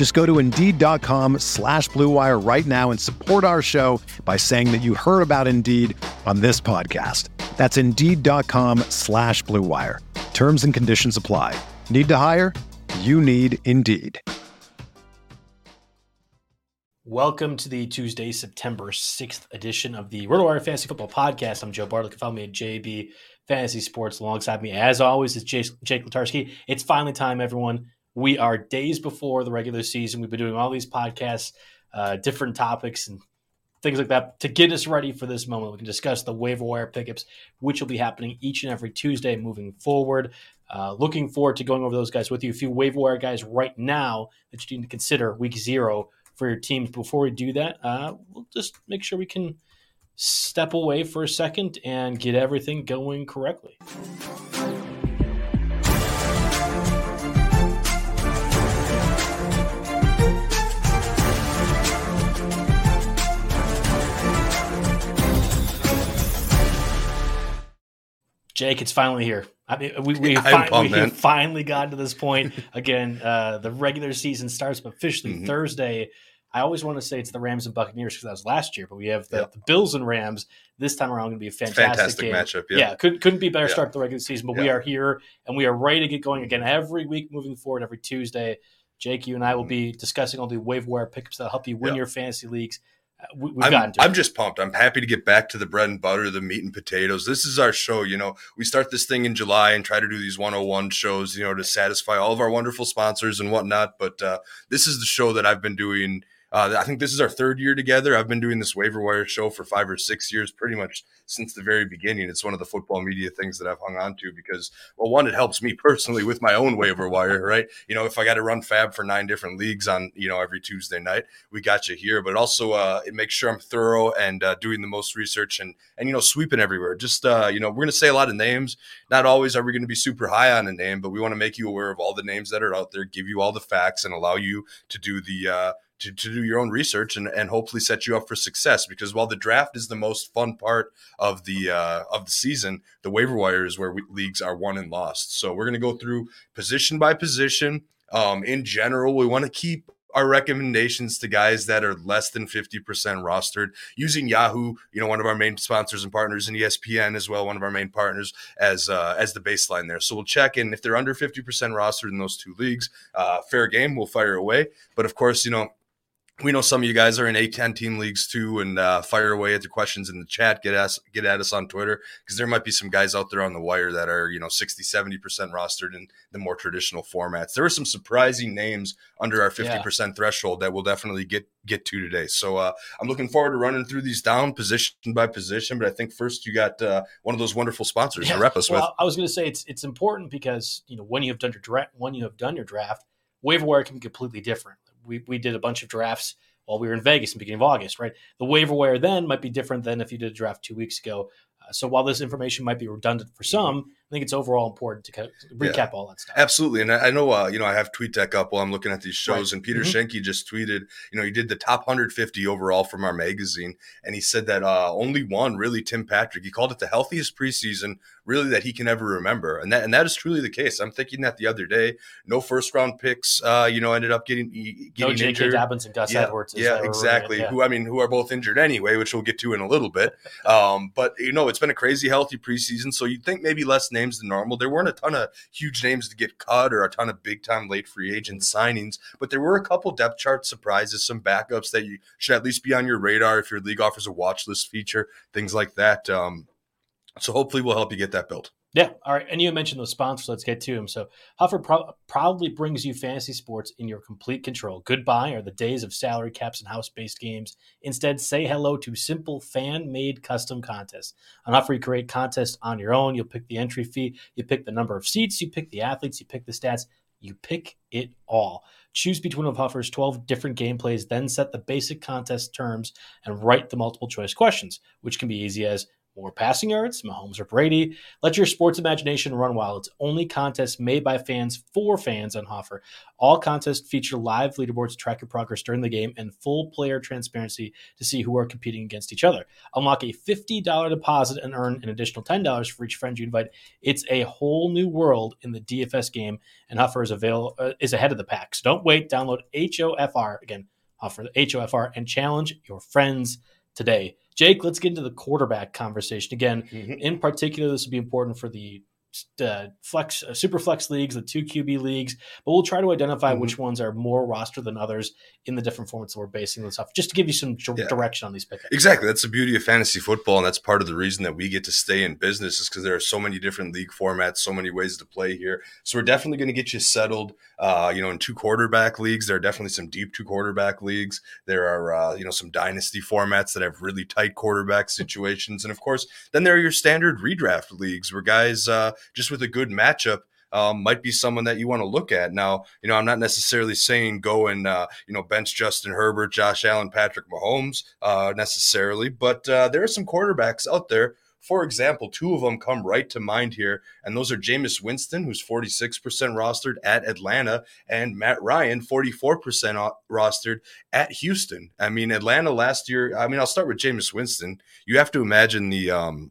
Just go to Indeed.com slash BlueWire right now and support our show by saying that you heard about Indeed on this podcast. That's Indeed.com slash BlueWire. Terms and conditions apply. Need to hire? You need Indeed. Welcome to the Tuesday, September 6th edition of the RotoWire Fantasy Football Podcast. I'm Joe Bartlett. Follow me at JB Fantasy Sports. Alongside me, as always, is Jake, Jake Latarski. It's finally time, everyone. We are days before the regular season. We've been doing all these podcasts, uh, different topics, and things like that to get us ready for this moment. We can discuss the waiver wire pickups, which will be happening each and every Tuesday moving forward. Uh, looking forward to going over those guys with you. A few waiver wire guys right now that you need to consider week zero for your teams. Before we do that, uh, we'll just make sure we can step away for a second and get everything going correctly. Jake, it's finally here. I mean, we, we, fi- pumped, we have finally gotten to this point. Again, uh, the regular season starts officially mm-hmm. Thursday. I always want to say it's the Rams and Buccaneers because that was last year, but we have the, yep. the Bills and Rams this time around. Going to be a fantastic, fantastic matchup. Yeah, yeah couldn't couldn't be better yeah. start the regular season. But yeah. we are here and we are ready to get going again every week moving forward. Every Tuesday, Jake, you and I will mm-hmm. be discussing all the waiver wire pickups that help you win your fantasy leagues. We, have I'm, I'm just pumped. I'm happy to get back to the bread and butter, the meat and potatoes. This is our show. You know, we start this thing in July and try to do these 101 shows, you know, to satisfy all of our wonderful sponsors and whatnot. But uh, this is the show that I've been doing – uh, I think this is our third year together. I've been doing this waiver wire show for five or six years, pretty much since the very beginning. It's one of the football media things that I've hung on to because, well, one, it helps me personally with my own waiver wire, right? You know, if I got to run fab for nine different leagues on, you know, every Tuesday night, we got you here. But also, uh, it makes sure I'm thorough and uh, doing the most research and, and you know, sweeping everywhere. Just, uh, you know, we're going to say a lot of names. Not always are we going to be super high on a name, but we want to make you aware of all the names that are out there, give you all the facts, and allow you to do the, uh, to, to do your own research and, and hopefully set you up for success because while the draft is the most fun part of the uh, of the season the waiver wire is where we, leagues are won and lost so we're going to go through position by position um, in general we want to keep our recommendations to guys that are less than 50% rostered using Yahoo, you know, one of our main sponsors and partners and ESPN as well, one of our main partners as uh, as the baseline there. So we'll check in if they're under 50% rostered in those two leagues, uh, fair game, we'll fire away. But of course, you know, we know some of you guys are in A10 team leagues too, and uh, fire away at the questions in the chat. Get us, get at us on Twitter because there might be some guys out there on the wire that are you know 60, 70 percent rostered in the more traditional formats. There are some surprising names under our 50 yeah. percent threshold that we'll definitely get get to today. So uh, I'm looking forward to running through these down position by position. But I think first you got uh, one of those wonderful sponsors yeah. to rep us well, with. I was going to say it's it's important because you know when you have done your draft, when you have done your draft, waiver wire can be completely different we, we did a bunch of drafts while we were in Vegas in the beginning of August, right? The waiver wire then might be different than if you did a draft two weeks ago. Uh, so while this information might be redundant for some, I think it's overall important to kind of recap yeah, all that stuff. Absolutely, and I, I know uh, you know I have TweetDeck up while I'm looking at these shows, right. and Peter mm-hmm. Just tweeted, you know, he did the top 150 overall from our magazine, and he said that uh, only one really Tim Patrick. He called it the healthiest preseason really that he can ever remember, and that and that is truly the case. I'm thinking that the other day, no first round picks, uh, you know, ended up getting getting no J.K. injured. Dobbins and Gus yeah, Edwards. Yeah, exactly. Yeah. Who I mean, who are both injured anyway, which we'll get to in a little bit. Um, but you know, it's been a crazy healthy preseason, so you'd think maybe less names than normal. There were weren't a ton of huge names to get cut or a ton of big time late free agent signings, but there were a couple depth chart surprises, some backups that you should at least be on your radar if your league offers a watch list feature, things like that. Um, So hopefully we'll help you get that built. Yeah. All right. And you mentioned those sponsors. Let's get to them. So Huffer pro- proudly brings you fantasy sports in your complete control. Goodbye are the days of salary caps and house based games. Instead, say hello to simple fan made custom contests. On Huffer, you create contests on your own. You'll pick the entry fee, you pick the number of seats, you pick the athletes, you pick the stats, you pick it all. Choose between one of Huffer's 12 different gameplays, then set the basic contest terms and write the multiple choice questions, which can be easy as more passing yards, Mahomes or Brady. Let your sports imagination run wild. It's only contest made by fans for fans on Hoffer. All contests feature live leaderboards to track your progress during the game and full player transparency to see who are competing against each other. Unlock a $50 deposit and earn an additional $10 for each friend you invite. It's a whole new world in the DFS game, and Hoffer is avail- uh, is ahead of the pack. So don't wait. Download HOFR again, Hoffer HOFR, and challenge your friends today. Jake, let's get into the quarterback conversation again. Mm-hmm. In particular, this will be important for the uh, flex, uh, super flex leagues, the two QB leagues, but we'll try to identify mm-hmm. which ones are more roster than others in the different formats that we're basing this off, just to give you some yeah. direction on these pickups. Exactly, that's the beauty of fantasy football, and that's part of the reason that we get to stay in business is because there are so many different league formats, so many ways to play here. So we're definitely going to get you settled. Uh, you know, in two quarterback leagues, there are definitely some deep two quarterback leagues. There are uh, you know some dynasty formats that have really tight quarterback situations, and of course, then there are your standard redraft leagues where guys uh, just with a good matchup um, might be someone that you want to look at. Now, you know, I'm not necessarily saying go and uh, you know bench Justin Herbert, Josh Allen, Patrick Mahomes uh, necessarily, but uh, there are some quarterbacks out there. For example, two of them come right to mind here, and those are Jameis Winston, who's 46% rostered at Atlanta, and Matt Ryan, 44% rostered at Houston. I mean, Atlanta last year. I mean, I'll start with Jameis Winston. You have to imagine the um,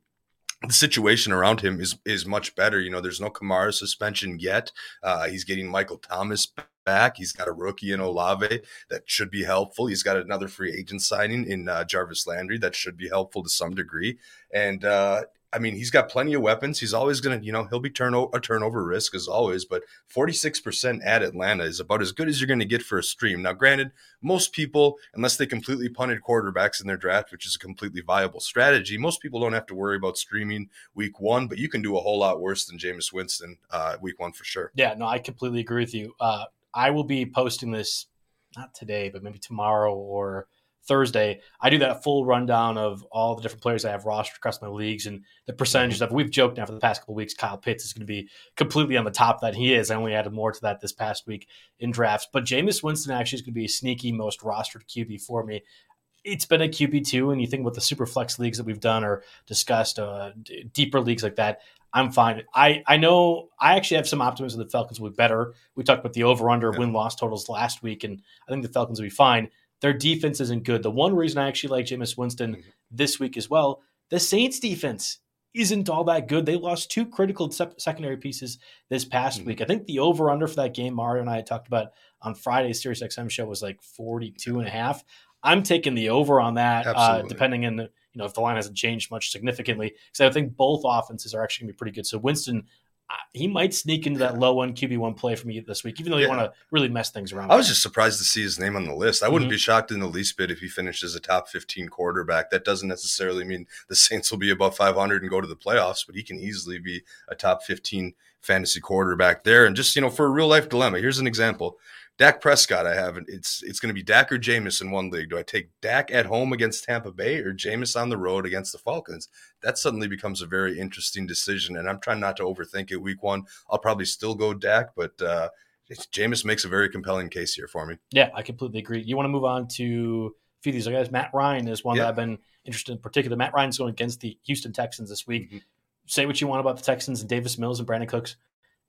the situation around him is is much better. You know, there's no Kamara suspension yet. Uh, he's getting Michael Thomas back. He's got a rookie in Olave that should be helpful. He's got another free agent signing in uh, Jarvis Landry that should be helpful to some degree. And uh, I mean, he's got plenty of weapons. He's always going to, you know, he'll be a turnover risk as always, but 46% at Atlanta is about as good as you're going to get for a stream. Now, granted, most people, unless they completely punted quarterbacks in their draft, which is a completely viable strategy, most people don't have to worry about streaming week one, but you can do a whole lot worse than Jameis Winston uh, week one for sure. Yeah, no, I completely agree with you. Uh, I will be posting this not today, but maybe tomorrow or Thursday, I do that full rundown of all the different players I have rostered across my leagues and the percentages of. We've joked now for the past couple weeks, Kyle Pitts is going to be completely on the top that he is. I only added more to that this past week in drafts, but Jameis Winston actually is going to be a sneaky most rostered QB for me. It's been a QB two, and you think about the super flex leagues that we've done or discussed, uh, d- deeper leagues like that. I'm fine. I, I know I actually have some optimism the Falcons will be better. We talked about the over under yeah. win loss totals last week, and I think the Falcons will be fine. Their defense isn't good. The one reason I actually like Jameis Winston mm-hmm. this week as well, the Saints defense isn't all that good. They lost two critical secondary pieces this past mm-hmm. week. I think the over under for that game Mario and I had talked about on Friday's Sirius XM show was like 42 and a half. I'm taking the over on that, uh, depending on the, you know, if the line hasn't changed much significantly. Because I think both offenses are actually going to be pretty good. So Winston, he might sneak into that low one QB one play for me this week, even though you yeah. want to really mess things around. I was just surprised to see his name on the list. I wouldn't mm-hmm. be shocked in the least bit if he finishes a top 15 quarterback. That doesn't necessarily mean the Saints will be above 500 and go to the playoffs, but he can easily be a top 15 fantasy quarterback there. And just, you know, for a real life dilemma, here's an example. Dak Prescott, I have it's it's going to be Dak or Jameis in one league. Do I take Dak at home against Tampa Bay or Jameis on the road against the Falcons? That suddenly becomes a very interesting decision, and I'm trying not to overthink it. Week one, I'll probably still go Dak, but uh, Jameis makes a very compelling case here for me. Yeah, I completely agree. You want to move on to a few of these guys. Matt Ryan is one yeah. that I've been interested in particular. Matt Ryan's going against the Houston Texans this week. Mm-hmm. Say what you want about the Texans and Davis Mills and Brandin Cooks.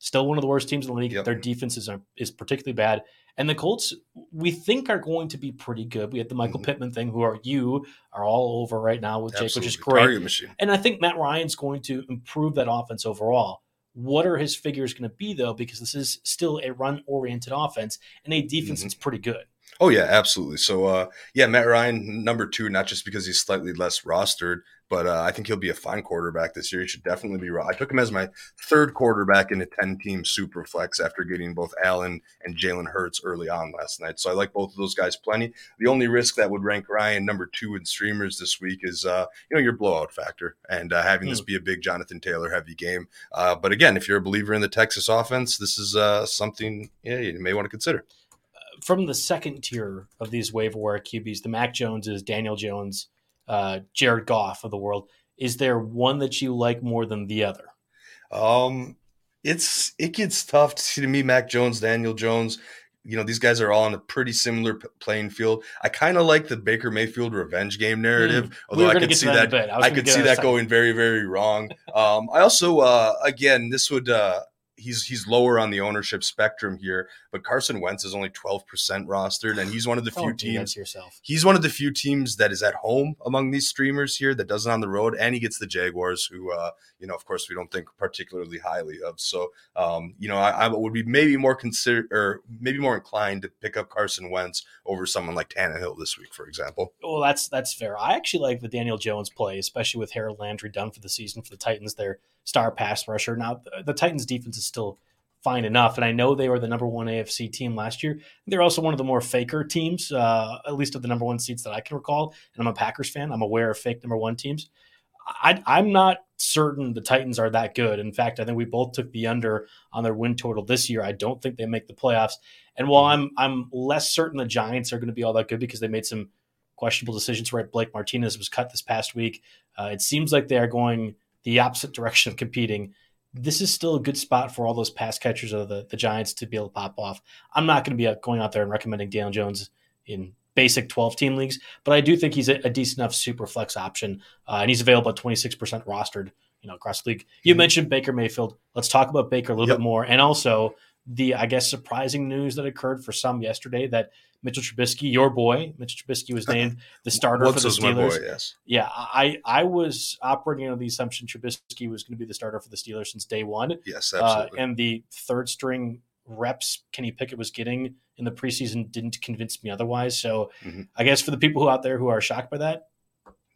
Still one of the worst teams in the league. Yep. Their defense is, is particularly bad. And the Colts, we think, are going to be pretty good. We had the Michael mm-hmm. Pittman thing, who are you are all over right now with Absolutely. Jake, which is great. And I think Matt Ryan's going to improve that offense overall. What are his figures going to be though? Because this is still a run-oriented offense and a defense mm-hmm. that's pretty good. Oh yeah, absolutely. So uh, yeah, Matt Ryan number two, not just because he's slightly less rostered, but uh, I think he'll be a fine quarterback this year. He should definitely be. I took him as my third quarterback in a ten-team super flex after getting both Allen and Jalen Hurts early on last night. So I like both of those guys plenty. The only risk that would rank Ryan number two in streamers this week is uh, you know your blowout factor and uh, having this hmm. be a big Jonathan Taylor heavy game. Uh, but again, if you're a believer in the Texas offense, this is uh, something yeah you may want to consider from the second tier of these waiver wire QBs, the Mac Joneses, Daniel Jones, uh, Jared Goff of the world, is there one that you like more than the other? Um, it's it gets tough to see to me. Mac Jones, Daniel Jones, you know these guys are all on a pretty similar playing field. I kind of like the Baker Mayfield revenge game narrative, mm. although we I could see that, that I, I could see that going very very wrong. Um, I also uh, again this would uh, he's he's lower on the ownership spectrum here, but Carson Wentz is only 12% rostered and he's one of the few teams yourself. He's one of the few teams that is at home among these streamers here that doesn't on the road and he gets the Jaguars who uh, you know, of course we don't think particularly highly of. So, um, you know, I, I, would be maybe more consider or maybe more inclined to pick up Carson Wentz over someone like Tannehill this week, for example. Well, that's that's fair. I actually like the Daniel Jones play, especially with Harold Landry done for the season for the Titans. Their star pass rusher. Now the Titans defense is still fine enough, and I know they were the number one AFC team last year. They're also one of the more faker teams, uh, at least of the number one seats that I can recall. And I'm a Packers fan. I'm aware of fake number one teams. I, I'm not certain the Titans are that good. In fact, I think we both took the under on their win total this year. I don't think they make the playoffs. And while I'm I'm less certain the Giants are going to be all that good because they made some questionable decisions. Right, Blake Martinez was cut this past week. Uh, it seems like they are going the opposite direction of competing. This is still a good spot for all those pass catchers of the, the Giants to be able to pop off. I'm not going to be going out there and recommending Daniel Jones in basic 12 team leagues, but I do think he's a, a decent enough super flex option, uh, and he's available at 26% rostered. You know, across the league. You mm-hmm. mentioned Baker Mayfield. Let's talk about Baker a little yep. bit more, and also the I guess surprising news that occurred for some yesterday that Mitchell Trubisky, your boy, Mitchell Trubisky was named the starter for the Steelers. Boy, yes. Yeah, I I was operating under the assumption Trubisky was going to be the starter for the Steelers since day one. Yes, absolutely. Uh, and the third string reps Kenny Pickett was getting in the preseason didn't convince me otherwise. So mm-hmm. I guess for the people who out there who are shocked by that,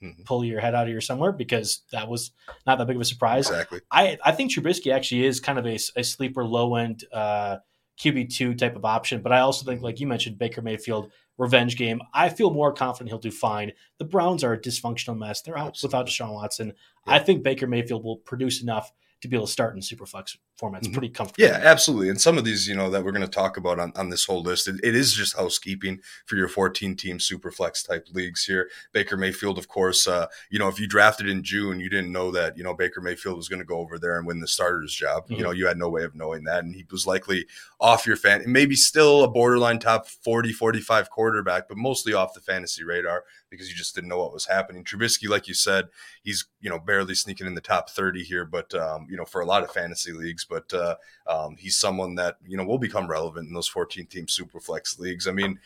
mm-hmm. pull your head out of your somewhere because that was not that big of a surprise. Exactly. I, I think Trubisky actually is kind of a, a sleeper low end uh, QB2 type of option. But I also think, like you mentioned, Baker Mayfield revenge game. I feel more confident he'll do fine. The Browns are a dysfunctional mess. They're out Absolutely. without Deshaun Watson. Yeah. I think Baker Mayfield will produce enough to be able to start in Superflex format. It's mm-hmm. pretty comfortable. Yeah, absolutely. And some of these, you know, that we're going to talk about on, on this whole list, it, it is just housekeeping for your 14 team Superflex type leagues here. Baker Mayfield, of course, uh, you know, if you drafted in June, you didn't know that, you know, Baker Mayfield was going to go over there and win the starter's job. Mm-hmm. You know, you had no way of knowing that. And he was likely off your fan, maybe still a borderline top 40, 45 quarterback, but mostly off the fantasy radar because you just didn't know what was happening. Trubisky, like you said, he's, you know, barely sneaking in the top 30 here, but, um, you know, for a lot of fantasy leagues, but, uh, um, he's someone that you know will become relevant in those 14 team superflex leagues. I mean,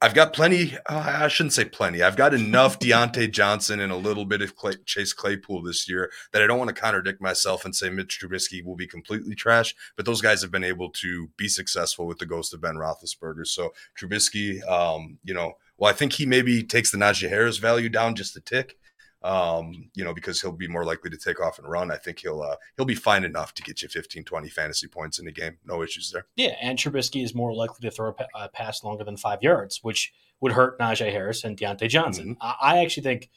I've got plenty. Uh, I shouldn't say plenty. I've got enough Diontae Johnson and a little bit of Clay, Chase Claypool this year that I don't want to contradict myself and say Mitch Trubisky will be completely trash. But those guys have been able to be successful with the ghost of Ben Roethlisberger. So Trubisky, um, you know, well, I think he maybe takes the Najee Harris value down just a tick um, you know, because he'll be more likely to take off and run. I think he'll uh, he'll be fine enough to get you 15, 20 fantasy points in the game. No issues there. Yeah, and Trubisky is more likely to throw a pass longer than five yards, which would hurt Najee Harris and Diontae Johnson. Mm-hmm. I actually think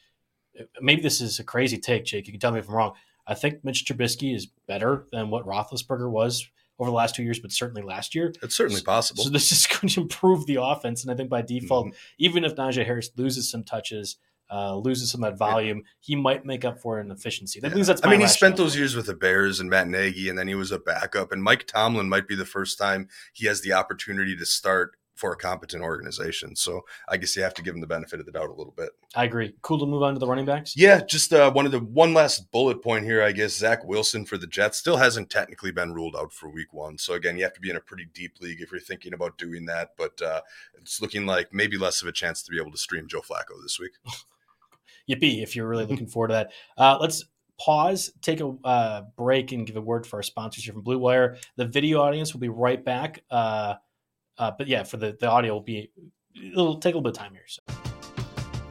maybe this is a crazy take, Jake. You can tell me if I'm wrong. I think Mitch Trubisky is better than what Roethlisberger was over the last two years, but certainly last year. It's certainly possible. So this is going to improve the offense, and I think by default, mm-hmm. even if Najee Harris loses some touches – uh, loses some of that volume, yeah. he might make up for it in efficiency. At least that's. I mean, he spent those years with the Bears and Matt Nagy, and then he was a backup. And Mike Tomlin might be the first time he has the opportunity to start for a competent organization. So I guess you have to give him the benefit of the doubt a little bit. I agree. Cool to move on to the running backs. Yeah, just uh, one of the one last bullet point here. I guess Zach Wilson for the Jets still hasn't technically been ruled out for Week One. So again, you have to be in a pretty deep league if you're thinking about doing that. But uh, it's looking like maybe less of a chance to be able to stream Joe Flacco this week. yippee if you're really looking forward to that. Uh, let's pause, take a uh, break, and give a word for our sponsors here from Blue Wire. The video audience will be right back. Uh, uh, but yeah, for the, the audio will be it'll take a little bit of time here. So.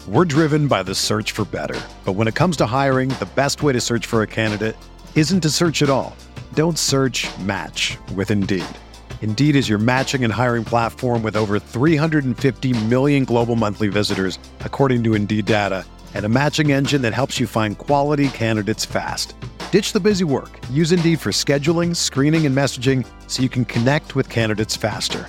We're driven by the search for better. But when it comes to hiring, the best way to search for a candidate isn't to search at all. Don't search match with Indeed. Indeed is your matching and hiring platform with over 350 million global monthly visitors, according to Indeed data, and a matching engine that helps you find quality candidates fast. Ditch the busy work. Use Indeed for scheduling, screening, and messaging so you can connect with candidates faster.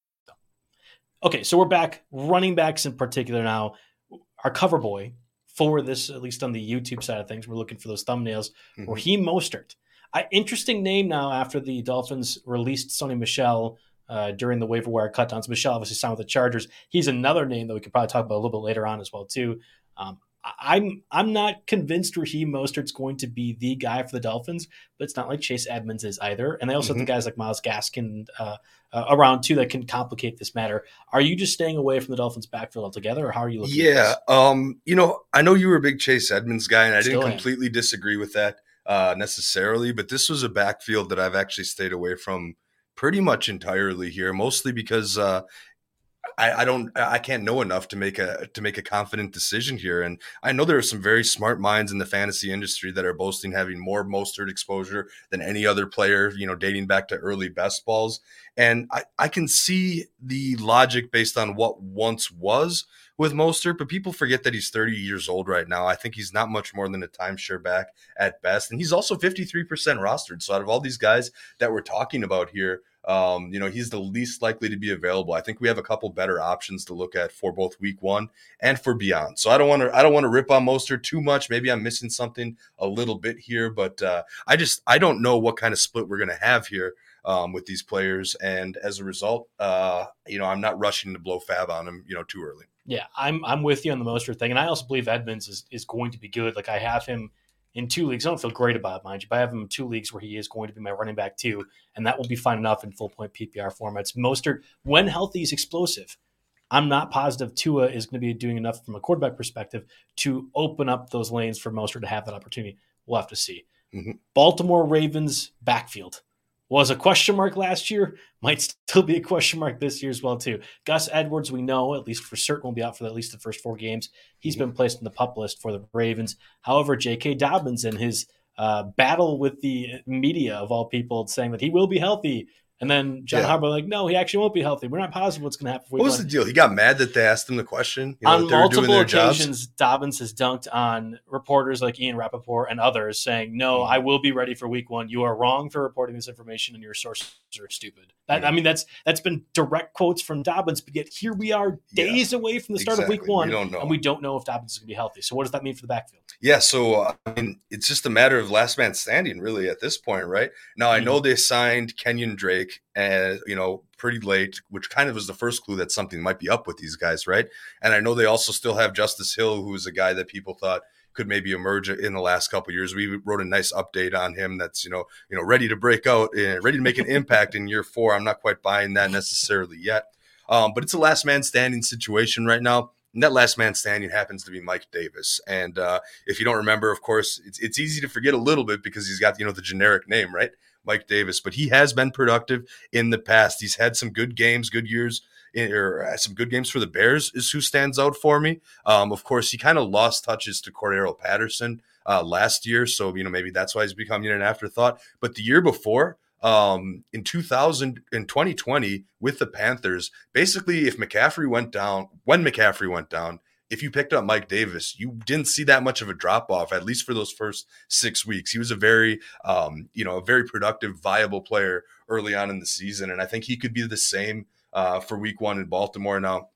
Okay, so we're back. Running backs in particular now. Our cover boy for this, at least on the YouTube side of things, we're looking for those thumbnails. Mm-hmm. Raheem Mostert. Interesting name now after the Dolphins released Sony Michel uh, during the waiver wire cutdowns. Michel obviously signed with the Chargers. He's another name that we could probably talk about a little bit later on as well too. Um, I'm I'm not convinced Raheem Mostert's going to be the guy for the Dolphins, but it's not like Chase Edmonds is either. And they also mm-hmm. have the guys like Myles Gaskin uh, uh, around too that can complicate this matter. Are you just staying away from the Dolphins' backfield altogether, or how are you looking? Yeah, um, you know, I know you were a big Chase Edmonds guy, and I Still didn't completely am. disagree with that uh, necessarily. But this was a backfield that I've actually stayed away from pretty much entirely here, mostly because uh, I, I, don't I can't know enough to make a to make a confident decision here. And I know there are some very smart minds in the fantasy industry that are boasting having more Mostert exposure than any other player, you know, dating back to early best balls. And I, I can see the logic based on what once was with Mostert, but people forget that he's 30 years old right now. I think he's not much more than a timeshare back at best. And he's also 53% rostered. So out of all these guys that we're talking about here, um, you know, he's the least likely to be available. I think we have a couple better options to look at for both week one and for beyond. So I don't want to I don't want to rip on Mostert too much. Maybe I'm missing something a little bit here, but uh, I just I don't know what kind of split we're gonna have here. Um, with these players, and as a result, uh, you know, I'm not rushing to blow fab on him, you know, too early. Yeah, I'm I'm with you on the Mostert thing, and I also believe Edmonds is is going to be good. Like I have him in two leagues. I don't feel great about it, mind you, but I have him in two leagues where he is going to be my running back too, and that will be fine enough in full point PPR formats. Mostert, when healthy, is explosive. I'm not positive Tua is going to be doing enough from a quarterback perspective to open up those lanes for Mostert to have that opportunity. We'll have to see. Mm-hmm. Baltimore Ravens backfield was a question mark last year, might still be a question mark this year as well too. Gus Edwards, we know at least for certain will be out for at least the first four games. He's been placed on the pup list for the Ravens. However, J.K. Dobbins in his uh, battle with the media of all people saying that he will be healthy and then John yeah. Harbaugh like, no, he actually won't be healthy. We're not positive what's going to happen. What was the deal? He got mad that they asked him the question. You know, on multiple occasions, jobs? Dobbins has dunked on reporters like Ian Rapoport and others, saying, "No, mm-hmm. I will be ready for Week One. You are wrong for reporting this information, and your sources are stupid." That, mm-hmm. I mean, that's that's been direct quotes from Dobbins. But yet here we are, days yeah, away from the start exactly. of Week One, we and we don't know if Dobbins is going to be healthy. So what does that mean for the backfield? Yeah, so uh, I mean, it's just a matter of last man standing, really, at this point, right? Now, I know mm-hmm. they signed Kenyan Drake, and you know, pretty late, which kind of was the first clue that something might be up with these guys, right? And I know they also still have Justice Hill, who is a guy that people thought could maybe emerge in the last couple years. We wrote a nice update on him that's you know you know ready to break out and ready to make an impact in year four. I'm not quite buying that necessarily yet, um, but it's a last man standing situation right now. And that last man standing happens to be Mike Davis. And uh, if you don't remember, of course, it's, it's easy to forget a little bit because he's got, you know, the generic name, right? Mike Davis. But he has been productive in the past. He's had some good games, good years, in, or uh, some good games for the Bears is who stands out for me. Um, of course, he kind of lost touches to Cordarrelle Patterson uh, last year. So, you know, maybe that's why he's becoming an afterthought. But the year before, um, in 2000 in 2020 with the Panthers. Basically, if McCaffrey went down, when McCaffrey went down, if you picked up Mike Davis, you didn't see that much of a drop off, at least for those first six weeks. He was a very, um, you know, a very productive, viable player early on in the season, and I think he could be the same uh, for Week One in Baltimore. Now,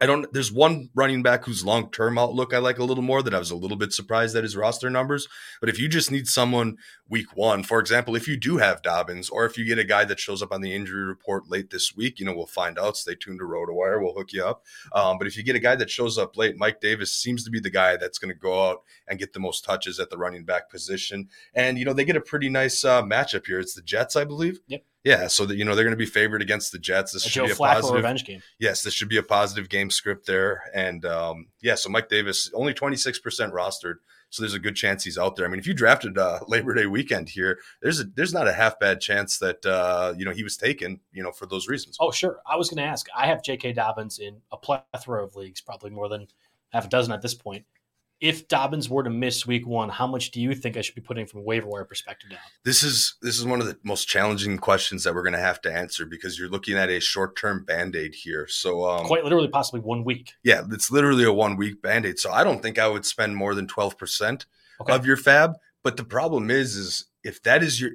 I don't. There's one running back whose long term outlook I like a little more. That I was a little bit surprised at his roster numbers. But if you just need someone week one, for example, if you do have Dobbins, or if you get a guy that shows up on the injury report late this week, you know we'll find out. Stay tuned to RotoWire. We'll hook you up. Um, but if you get a guy that shows up late, Mike Davis seems to be the guy that's going to go out and get the most touches at the running back position. And you know they get a pretty nice uh, matchup here. It's the Jets, I believe. Yep. Yeah, so that you know they're going to be favored against the Jets. This a should Joe be a Flacco positive revenge game. Yes, this should be a positive game script there, and um, yeah. So Mike Davis only twenty six percent rostered, so there's a good chance he's out there. I mean, if you drafted uh, Labor Day weekend here, there's a there's not a half bad chance that uh, you know he was taken, you know, for those reasons. Oh, sure. I was going to ask. I have J.K. Dobbins in a plethora of leagues, probably more than half a dozen at this point if Dobbins were to miss week one, how much do you think I should be putting from a waiver wire perspective down? This is this is one of the most challenging questions that we're going to have to answer because you're looking at a short term band aid here. So um, quite literally, possibly one week. Yeah, it's literally a one week band aid. So I don't think I would spend more than twelve percent okay. of your fab. But the problem is, is if that is your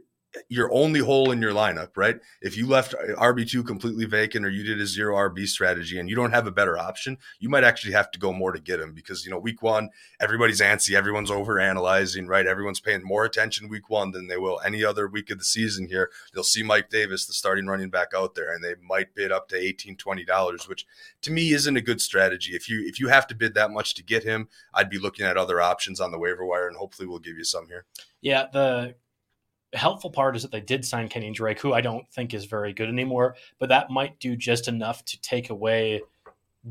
your only hole in your lineup, right? If you left uh, RB2 completely vacant or you did a zero RB strategy and you don't have a better option, you might actually have to go more to get him because, you know, week one, everybody's antsy, everyone's over analyzing, right? Everyone's paying more attention week one than they will any other week of the season here. They'll see Mike Davis, the starting running back out there, and they might bid up to $18, $20, which to me isn't a good strategy. If you if you have to bid that much to get him, I'd be looking at other options on the waiver wire and hopefully we'll give you some here. Yeah, the helpful part is that they did sign Kenny Drake, who I don't think is very good anymore, but that might do just enough to take away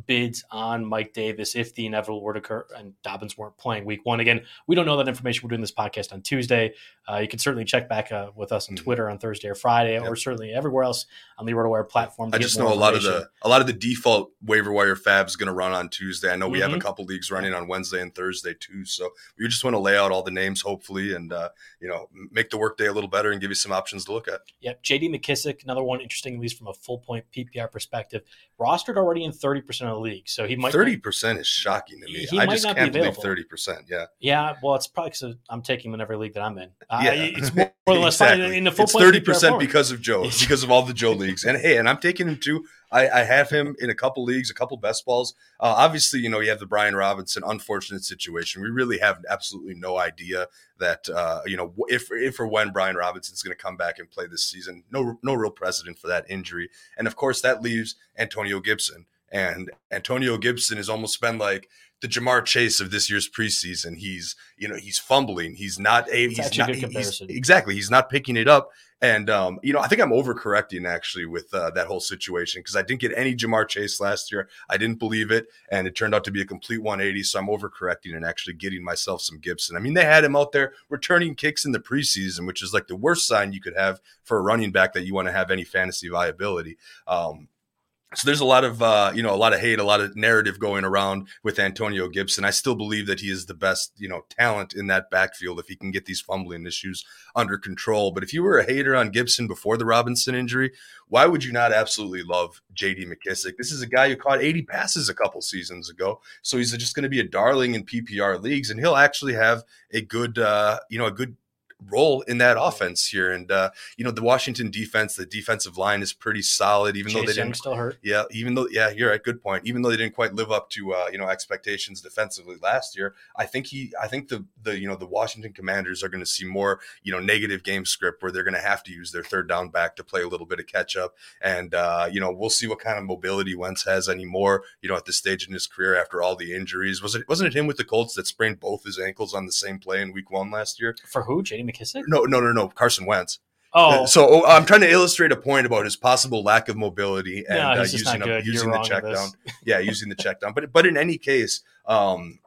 bids on Mike Davis if the inevitable were to occur and Dobbins weren't playing week one. Again, we don't know that information. We're doing this podcast on Tuesday. Uh, you can certainly check back uh, with us on mm-hmm. Twitter on Thursday or Friday, yep. or certainly everywhere else on the RotoWire platform. I just know a lot of the a lot of the default waiver wire fab is going to run on Tuesday. I know we mm-hmm. have a mm-hmm. couple leagues running on Wednesday and Thursday too. So we just want to lay out all the names, hopefully, and uh, you know make the workday a little better and give you some options to look at. Yep, J.D. McKissic, another one interesting, at least from a full point PPR perspective, rostered already in thirty percent of the league, so he might thirty percent is shocking to me. I just can't believe thirty percent. Yeah, yeah. Well, it's probably because I'm taking him in every league that I'm in. Uh, yeah, it's more or less exactly. in the full it's thirty percent because of Joe, because of all the Joe leagues. And hey, and I'm taking him too. I, I have him in a couple leagues, a couple best balls. Uh, obviously, you know, you have the Brian Robinson unfortunate situation. We really have absolutely no idea that uh, you know if if or when Brian Robinson's going to come back and play this season. No no real precedent for that injury, and of course that leaves Antonio Gibson. And Antonio Gibson has almost been like the Ja'Marr Chase of this year's preseason. He's, you know, he's fumbling. He's not a, he's not, he's, exactly. He's not picking it up. And, um, you know, I think I'm overcorrecting actually with uh, that whole situation because I didn't get any Ja'Marr Chase last year. I didn't believe it. And it turned out to be a complete 180. So I'm overcorrecting and actually getting myself some Gibson. I mean, they had him out there returning kicks in the preseason, which is like the worst sign you could have for a running back that you want to have any fantasy viability. Um, so there's a lot of uh, you know a lot of hate, a lot of narrative going around with Antonio Gibson. I still believe that he is the best you know talent in that backfield if he can get these fumbling issues under control. But if you were a hater on Gibson before the Robinson injury, why would you not absolutely love J.D. McKissic? This is a guy who caught 80 passes a couple seasons ago, so he's just going to be a darling in PPR leagues, and he'll actually have a good uh, you know a good role in that offense here. And uh, you know, the Washington defense, the defensive line is pretty solid, even Chase though they Young didn't. still hurt. Yeah, even though yeah, you're at good point. Even though they didn't quite live up to uh, you know expectations defensively last year, I think he, I think the the you know the Washington Commanders are going to see more you know negative game script where they're going to have to use their third down back to play a little bit of catch up, and uh, you know we'll see what kind of mobility Wentz has anymore. You know at this stage in his career after all the injuries, was it wasn't it him with the Colts that sprained both his ankles on the same play in Week One last year? For who? McKissic? No, no, no, no, Carson Wentz. Oh, So oh, I'm trying to illustrate a point about his possible lack of mobility and No, uh, using a. You're using the check down. Yeah, using the check down. But but in any case, um,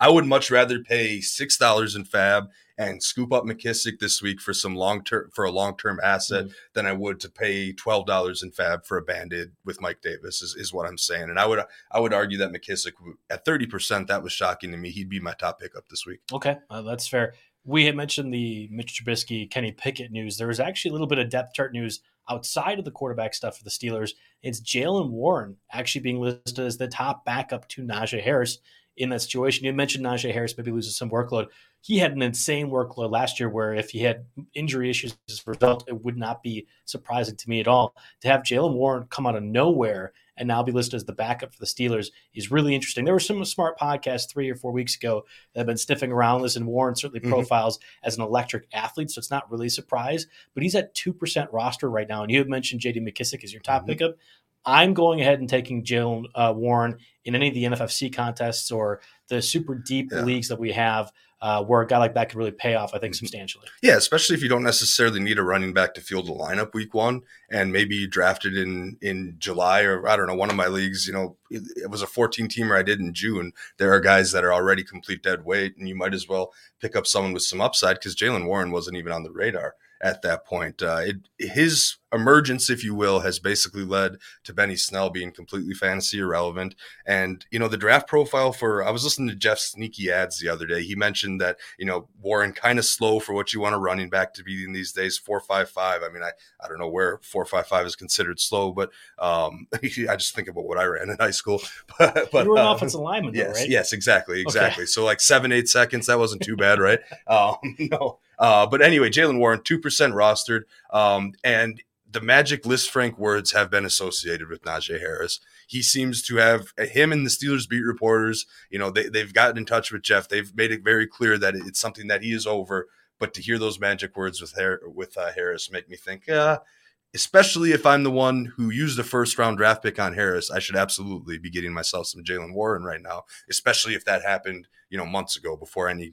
I would much rather pay six dollars in Fab and scoop up McKissic this week for some long term for a long term asset Mm-hmm. than I would to pay twelve dollars in Fab for a banded with Mike Davis is, is what I'm saying. And I would I would argue that McKissic at thirty percent that was shocking to me. He'd be my top pickup this week. Okay, uh, that's fair. We had mentioned the Mitch Trubisky, Kenny Pickett news. There was actually a little bit of depth chart news outside of the quarterback stuff for the Steelers. It's Jaylen Warren actually being listed as the top backup to Najee Harris in that situation. You mentioned Najee Harris maybe loses some workload. He had an insane workload last year where if he had injury issues as a result, it would not be surprising to me at all. To have Jaylen Warren come out of nowhere and now be listed as the backup for the Steelers is really interesting. There were some smart podcasts three or four weeks ago that have been sniffing around this, and Warren certainly Mhm. profiles as an electric athlete, so it's not really a surprise. But he's at 2% roster right now, and you had mentioned JD McKissic as your top Mhm. pickup. I'm going ahead and taking Jaylen uh, Warren in any of the NFFC contests or the super deep Yeah. leagues that we have uh, where a guy like that could really pay off, I think, substantially. Yeah, especially if you don't necessarily need a running back to field the lineup week one, and maybe you drafted in in July or I don't know one of my leagues. You know, it, it was a 14 teamer I did in June. There are guys that are already complete dead weight, and you might as well pick up someone with some upside because Jaylen Warren wasn't even on the radar at that point. Uh, it, his emergence, if you will, has basically led to Benny Snell being completely fantasy irrelevant. And you know, the draft profile for I was listening to Jeff Sneaky ads the other day. He mentioned that you know Warren kind of slow for what you want a running back to be in these days. Four five five. I mean, I I don't know where four five five is considered slow, but um, I just think about what I ran in high school. But, but you were an um, offensive lineman, though, Yes, right? yes, exactly, exactly. So like seven, eight seconds, that wasn't too bad, right? um, no, uh, but anyway, Jaylen Warren, two percent rostered, um, and the magic Lisfranc words have been associated with Najee Harris. He seems to have him and the Steelers beat reporters. You know, they they've gotten in touch with Jeff. They've made it very clear that it's something that he is over. But to hear those magic words with with uh, Harris make me think, yeah. Especially if I'm the one who used a first round draft pick on Harris, I should absolutely be getting myself some Jaylen Warren right now. Especially if that happened, you know, months ago before any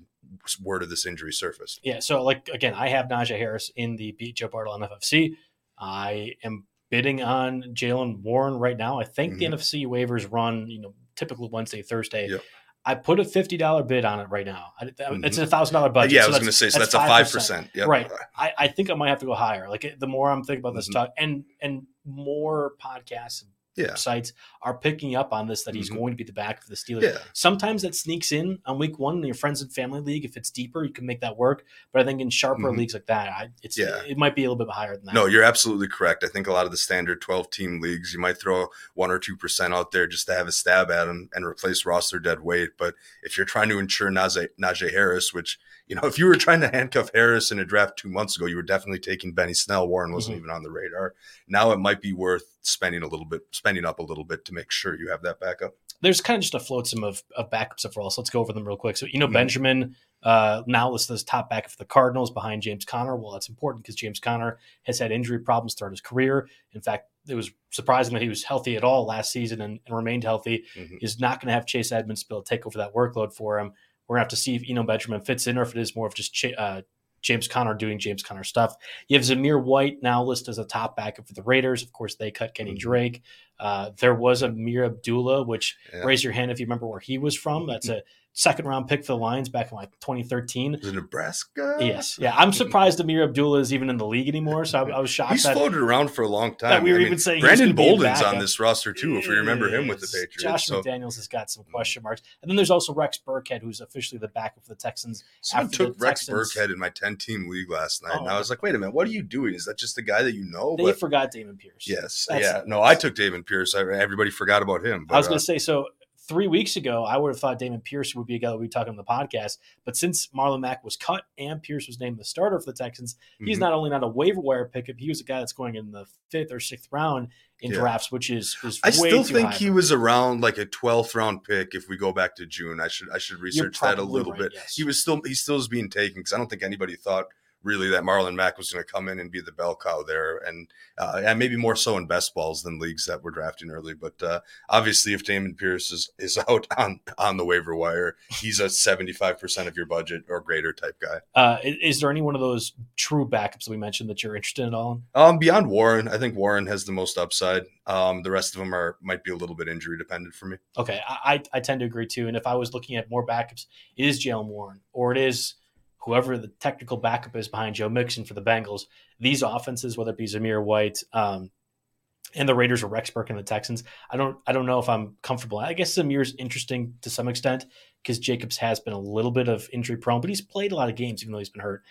word of this injury surfaced. Yeah. So, like again, I have Najee Harris in the Beat Joe Bartlett NFFC. I am bidding on Jaylen Warren right now. I think the Mhm. NFC waivers run, you know, typically Wednesday, Thursday. Yep. I put a fifty dollar bid on it right now. I, It's a thousand dollar budget. yeah, I was going to say so. That's, a 5%. five percent. Yep. Right. I, I think I might have to go higher. Like the more I'm thinking about this Mhm. talk, and and more podcasts Yeah. sites are picking up on this that he's Mhm. going to be the back of the Steelers. Yeah. Sometimes that sneaks in on week one in your friends and family league. If it's deeper, you can make that work. But I think in sharper Mhm. leagues like that, I, it's Yeah. it might be a little bit higher than that. No, you're absolutely correct. I think a lot of the standard 12 team leagues, you might throw one or 2% out there just to have a stab at them and replace roster dead weight. But if you're trying to ensure Najee, Najee Harris, which, you know, if you were trying to handcuff Harris in a draft two months ago, you were definitely taking Benny Snell. Warren wasn't Mhm. even on the radar. Now it might be worth spending a little bit, spending up a little bit to make sure you have that backup. there's kind of just a flotsam of, of backups for us. Let's go over them real quick. So, you know, Mhm. Benjamin uh, now listed as top backup for the Cardinals behind James Conner. Well, that's important because James Conner has had injury problems throughout his career. In fact, it was surprising that he was healthy at all last season and, and remained healthy. Mhm. He's not going to have Chase Edmonds be able to take over that workload for him. We're going to have to see if, Eno Benjamin fits in or if it is more of just Ch- uh, James Conner doing James Conner stuff. You have Zamir White now listed as a top backup for the Raiders. Of course, they cut Kenny Mhm. Drake. Uh, there was Ameer Abdullah, which Yeah. raise your hand if you remember where he was from. That's a second round pick for the Lions back in like 2013. Was Nebraska? Yes, yeah, I'm surprised Ameer Abdullah is even in the league anymore. So I, I was shocked He's that floated around for a long time. we were I mean, even saying Brandon gonna be a Bolden's on this roster too, if we remember him with the. Patriots. Josh so McDaniels has got some question marks, and then there's also Rex Burkhead, who's officially the backup for the Texans. After took Rex Texans- Burkhead in my 10 team league last night. and Oh. I was like, wait a minute, what are you doing? Is that just the guy that you know? They But forgot Dameon Pierce. yes. That's- yeah. No, I took Dameon Pierce. I, everybody forgot about him. But, I was uh, going to say so. Three weeks ago, I would have thought Dameon Pierce would be a guy that we'd be talking on the podcast. But since Marlon Mack was cut and Pierce was named the starter for the Texans, mm-hmm. he's not only not a waiver wire pickup, he was a guy that's going in the fifth or sixth round in yeah. drafts, which is, is I still think he was around like a twelfth round pick if we go back to June. I should I should research that a little right, bit. Yes. He was still he still is being taken because I don't think anybody thought – really that Marlon Mack was going to come in and be the bell cow there, and uh, and maybe more so in best balls than leagues that were drafting early. But uh, obviously, if Dameon Pierce is, is out on on the waiver wire, he's a seventy five percent of your budget or greater type guy. Uh, is there any one of those true backups that we mentioned that you're interested in at all? Um, beyond Warren, I think Warren has the most upside. Um, the rest of them are might be a little bit injury dependent for me. Okay, I I tend to agree too. And if I was looking at more backups, it is Jaylen Warren or it is whoever the technical backup is behind Joe Mixon for the Bengals, these offenses, whether it be Zamir White um, and the Raiders or Rex Burke and the Texans, I don't I don't know if I'm comfortable. I guess Zamir's interesting to some extent because Jacobs has been a little bit of injury prone, but he's played a lot of games even though he's been hurt.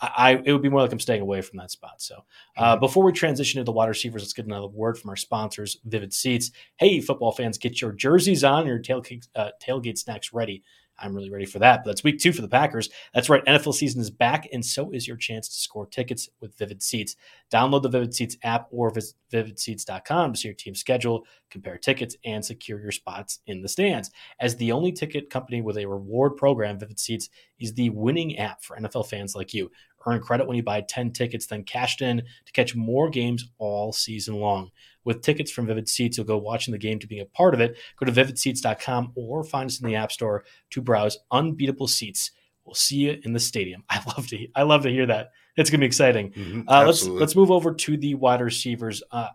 I, I it would be more like I'm staying away from that spot. So uh, mm-hmm. before we transition to the wide receivers, let's get another word from our sponsors, Vivid Seats. Hey, football fans, get your jerseys on, your tailgate, uh, tailgate snacks ready I'm really ready for that. But that's week two for the Packers. That's right. NFL season is back, and so is your chance to score tickets with Vivid Seats. Download the Vivid Seats app or visit vividseats.com to see your team's schedule, compare tickets, and secure your spots in the stands. As the only ticket company with a reward program, Vivid Seats is the winning app for NFL fans like you. Earn credit when you buy 10 tickets, then cashed in to catch more games all season long. With tickets from Vivid Seats, you'll go watching the game to being a part of it. Go to vividseats.com or find us in the App Store to browse unbeatable seats. We'll see you in the stadium. I love to I love to hear that. It's gonna be exciting. Mm-hmm, uh, let's let's move over to the wide receivers. Uh,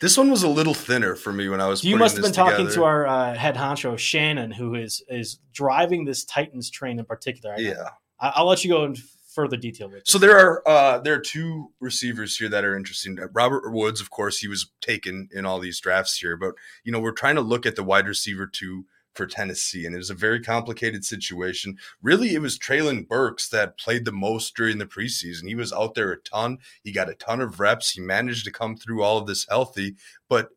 this one was a little thinner for me when I was. You must have been talking to our uh, head honcho Shannon, who is is driving this Titans train in particular. yeah, I, will let you go and further detail with. So there are uh, there are two receivers here that are interesting. Robert Woods, of course, he was taken in all these drafts here, but you know we're trying to look at the wide receiver two for Tennessee, and it was a very complicated situation. Really, it was Treylon Burks that played the most during the preseason. He was out there a ton. He got a ton of reps. He managed to come through all of this healthy, but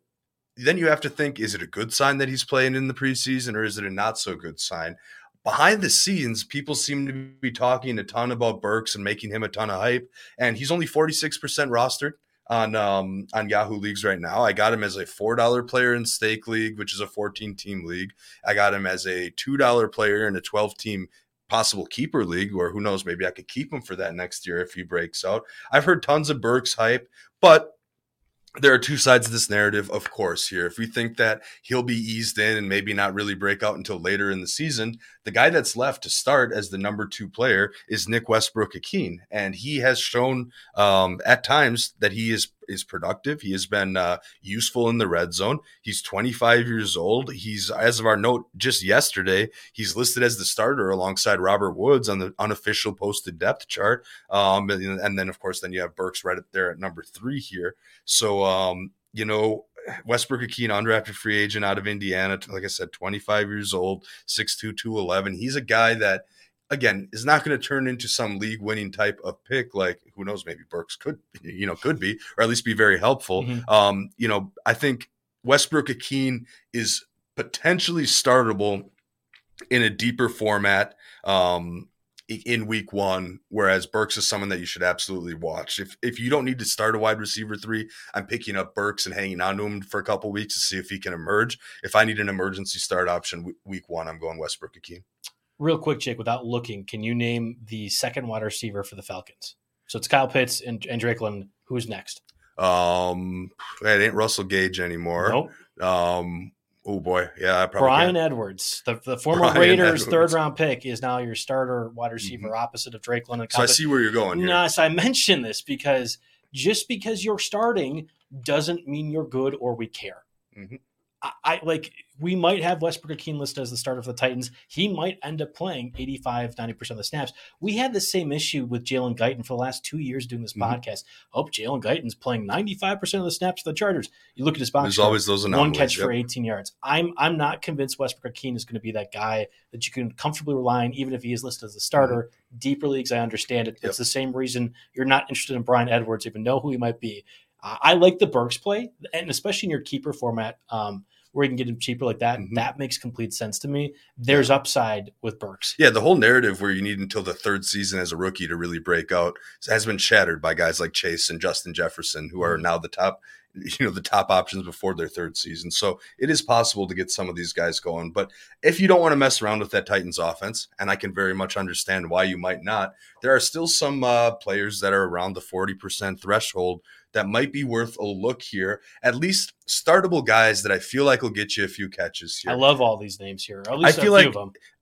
then you have to think: is it a good sign that he's playing in the preseason, or is it a not so good sign? Behind the scenes, people seem to be talking a ton about Burks and making him a ton of hype. And he's only 46% rostered on um, on Yahoo leagues right now. I got him as a four dollar player in Stake League, which is a 14 team league. I got him as a two dollar player in a 12 team possible keeper league, or who knows, maybe I could keep him for that next year if he breaks out. I've heard tons of Burks hype, but there are two sides of this narrative, of course, here. If we think that he'll be eased in and maybe not really break out until later in the season, the guy that's left to start as the number two player is Nick Westbrook-Ikhine. And he has shown um, at times that he is is productive. He has been uh, useful in the red zone. He's 25 years old. He's, as of our note just yesterday, he's listed as the starter alongside Robert Woods on the unofficial posted depth chart. Um, and, and, then, of course, then you have Burks right there at number three here. So, um, you know, Westbrook-Ikhine, undrafted free agent out of Indiana, like I said, 25 years old, 6'2, 211. He's a guy that – again is not going to turn into some league winning type of pick like who knows maybe Burks could you know could be or at least be very helpful mm-hmm. um you know I think Westbrook-Ikhine is potentially startable in a deeper format um in week one, whereas Burks is someone that you should absolutely watch. If if you don't need to start a wide receiver three, I'm picking up Burks and hanging on to him for a couple weeks to see if he can emerge. If I need an emergency start option week one, I'm going Westbrook-Ikhine real quick, Jake, without looking, can you name the second wide receiver for the Falcons? So it's Kyle Pitts and, and Drake London. Who's next? Um, it ain't Russell Gage anymore. Nope. Um, oh boy, yeah, probably Bryan can. Edwards, the, the former Bryan Raiders Edwards. third round pick, is now your starter wide receiver mm-hmm. opposite of Drake London. So I see where you're going. Here. No, so I mention this because just because you're starting doesn't mean you're good or we care. Mm-hmm. I, I, like we might have Westbrook-Ikhine listed as the starter for the Titans. He might end up playing 85, 90% of the snaps. We had the same issue with Jalen Guyton for the last two years doing this mm-hmm. podcast. Oh, Jalen Guyton's playing 95% of the snaps for the Chargers. You look at his box. There's always those anomalies. One catch yep. for 18 yards. I'm I'm not convinced Westbrook-Ikhine is going to be that guy that you can comfortably rely on, even if he is listed as a starter. Mm-hmm. Deeper leagues, I understand it. Yep. It's the same reason you're not interested in Bryan Edwards, even know who he might be. I like the Burks play, and especially in your keeper format. Um, where you can get him cheaper like that, Mhm. that makes complete sense to me. There's upside with Burks. Yeah, the whole narrative where you need until the third season as a rookie to really break out has been shattered by guys like Chase and Justin Jefferson, who are now the top, you know, the top options before their third season. So it is possible to get some of these guys going. But if you don't want to mess around with that Titans offense, and I can very much understand why you might not, there are still some uh, players that are around the 40% threshold that might be worth a look here. At least startable guys that I feel like will get you a few catches here. I love all these names here. At least I feel like-